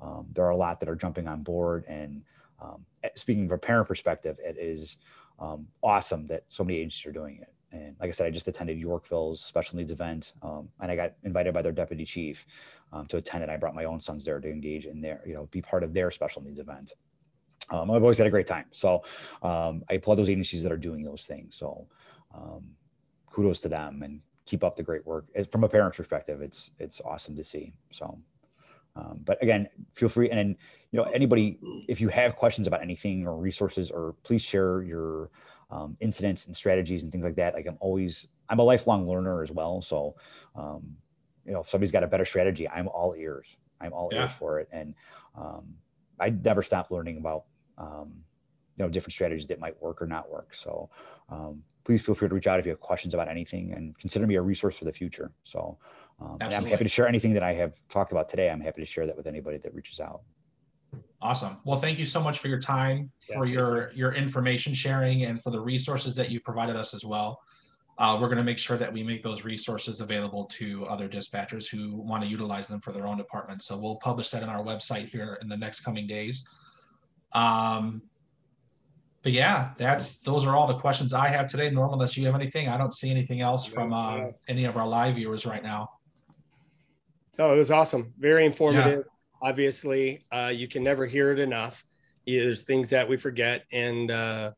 Um, there are a lot that are jumping on board. And um, speaking from a parent perspective, it is um, awesome that so many agencies are doing it. And like I said, I just attended Yorkville's special needs event, um, and I got invited by their deputy chief um, to attend it. I brought my own sons there to engage in their, you know, be part of their special needs event. Um, I've always had a great time. So um, I applaud those agencies that are doing those things. So um, kudos to them and keep up the great work. From a parent's perspective, it's it's awesome to see. So. Um, but again, feel free and then, you know anybody if you have questions about anything or resources or please share your um, incidents and strategies and things like that. Like I'm always, I'm a lifelong learner as well. So, um, you know, if somebody's got a better strategy, I'm all ears. I'm all yeah. ears for it. And um, I never stop learning about, um, you know, different strategies that might work or not work. So um, please feel free to reach out if you have questions about anything and consider me a resource for the future. So um, I'm happy to share anything that I have talked about today. I'm happy to share that with anybody that reaches out.
Awesome. Well, thank you so much for your time, yeah, for your you. your information sharing, and for the resources that you provided us as well. Uh, we're going to make sure that we make those resources available to other dispatchers who want to utilize them for their own department. So we'll publish that on our website here in the next coming days. Um, but yeah, that's those are all the questions I have today. Normal, unless you have anything, I don't see anything else from uh, any of our live viewers right now.
Oh, it was awesome. Very informative obviously uh, you can never hear it enough there's things that we forget and uh,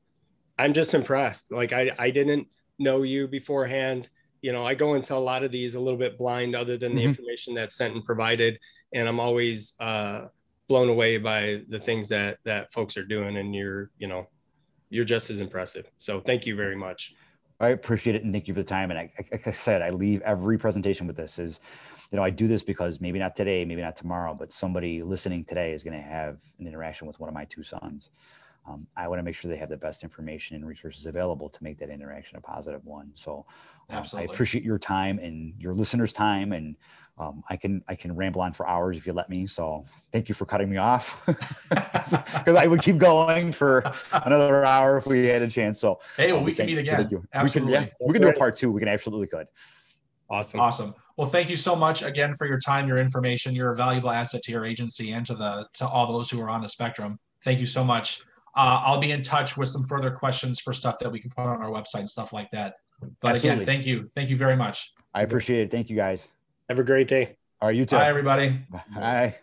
i'm just impressed like I, I didn't know you beforehand you know i go into a lot of these a little bit blind other than the mm-hmm. information that's sent and provided and i'm always uh, blown away by the things that that folks are doing and you're you know you're just as impressive so thank you very much
i appreciate it and thank you for the time and I, like i said i leave every presentation with this is you know, I do this because maybe not today, maybe not tomorrow, but somebody listening today is going to have an interaction with one of my two sons. Um, I want to make sure they have the best information and resources available to make that interaction a positive one. So um, I appreciate your time and your listeners' time, and um, I can I can ramble on for hours if you let me. So thank you for cutting me off because I would keep going for another hour if we had a chance. So
hey, well, um, we can meet again. Absolutely,
we can, yeah, we can do a part two. We can absolutely could.
Awesome. Awesome. Well, thank you so much again for your time, your information. You're a valuable asset to your agency and to the to all those who are on the spectrum. Thank you so much. Uh, I'll be in touch with some further questions for stuff that we can put on our website and stuff like that. But Absolutely. again, thank you. Thank you very much.
I appreciate it. Thank you guys.
Have a great day.
All right, you too.
Bye, everybody.
Bye.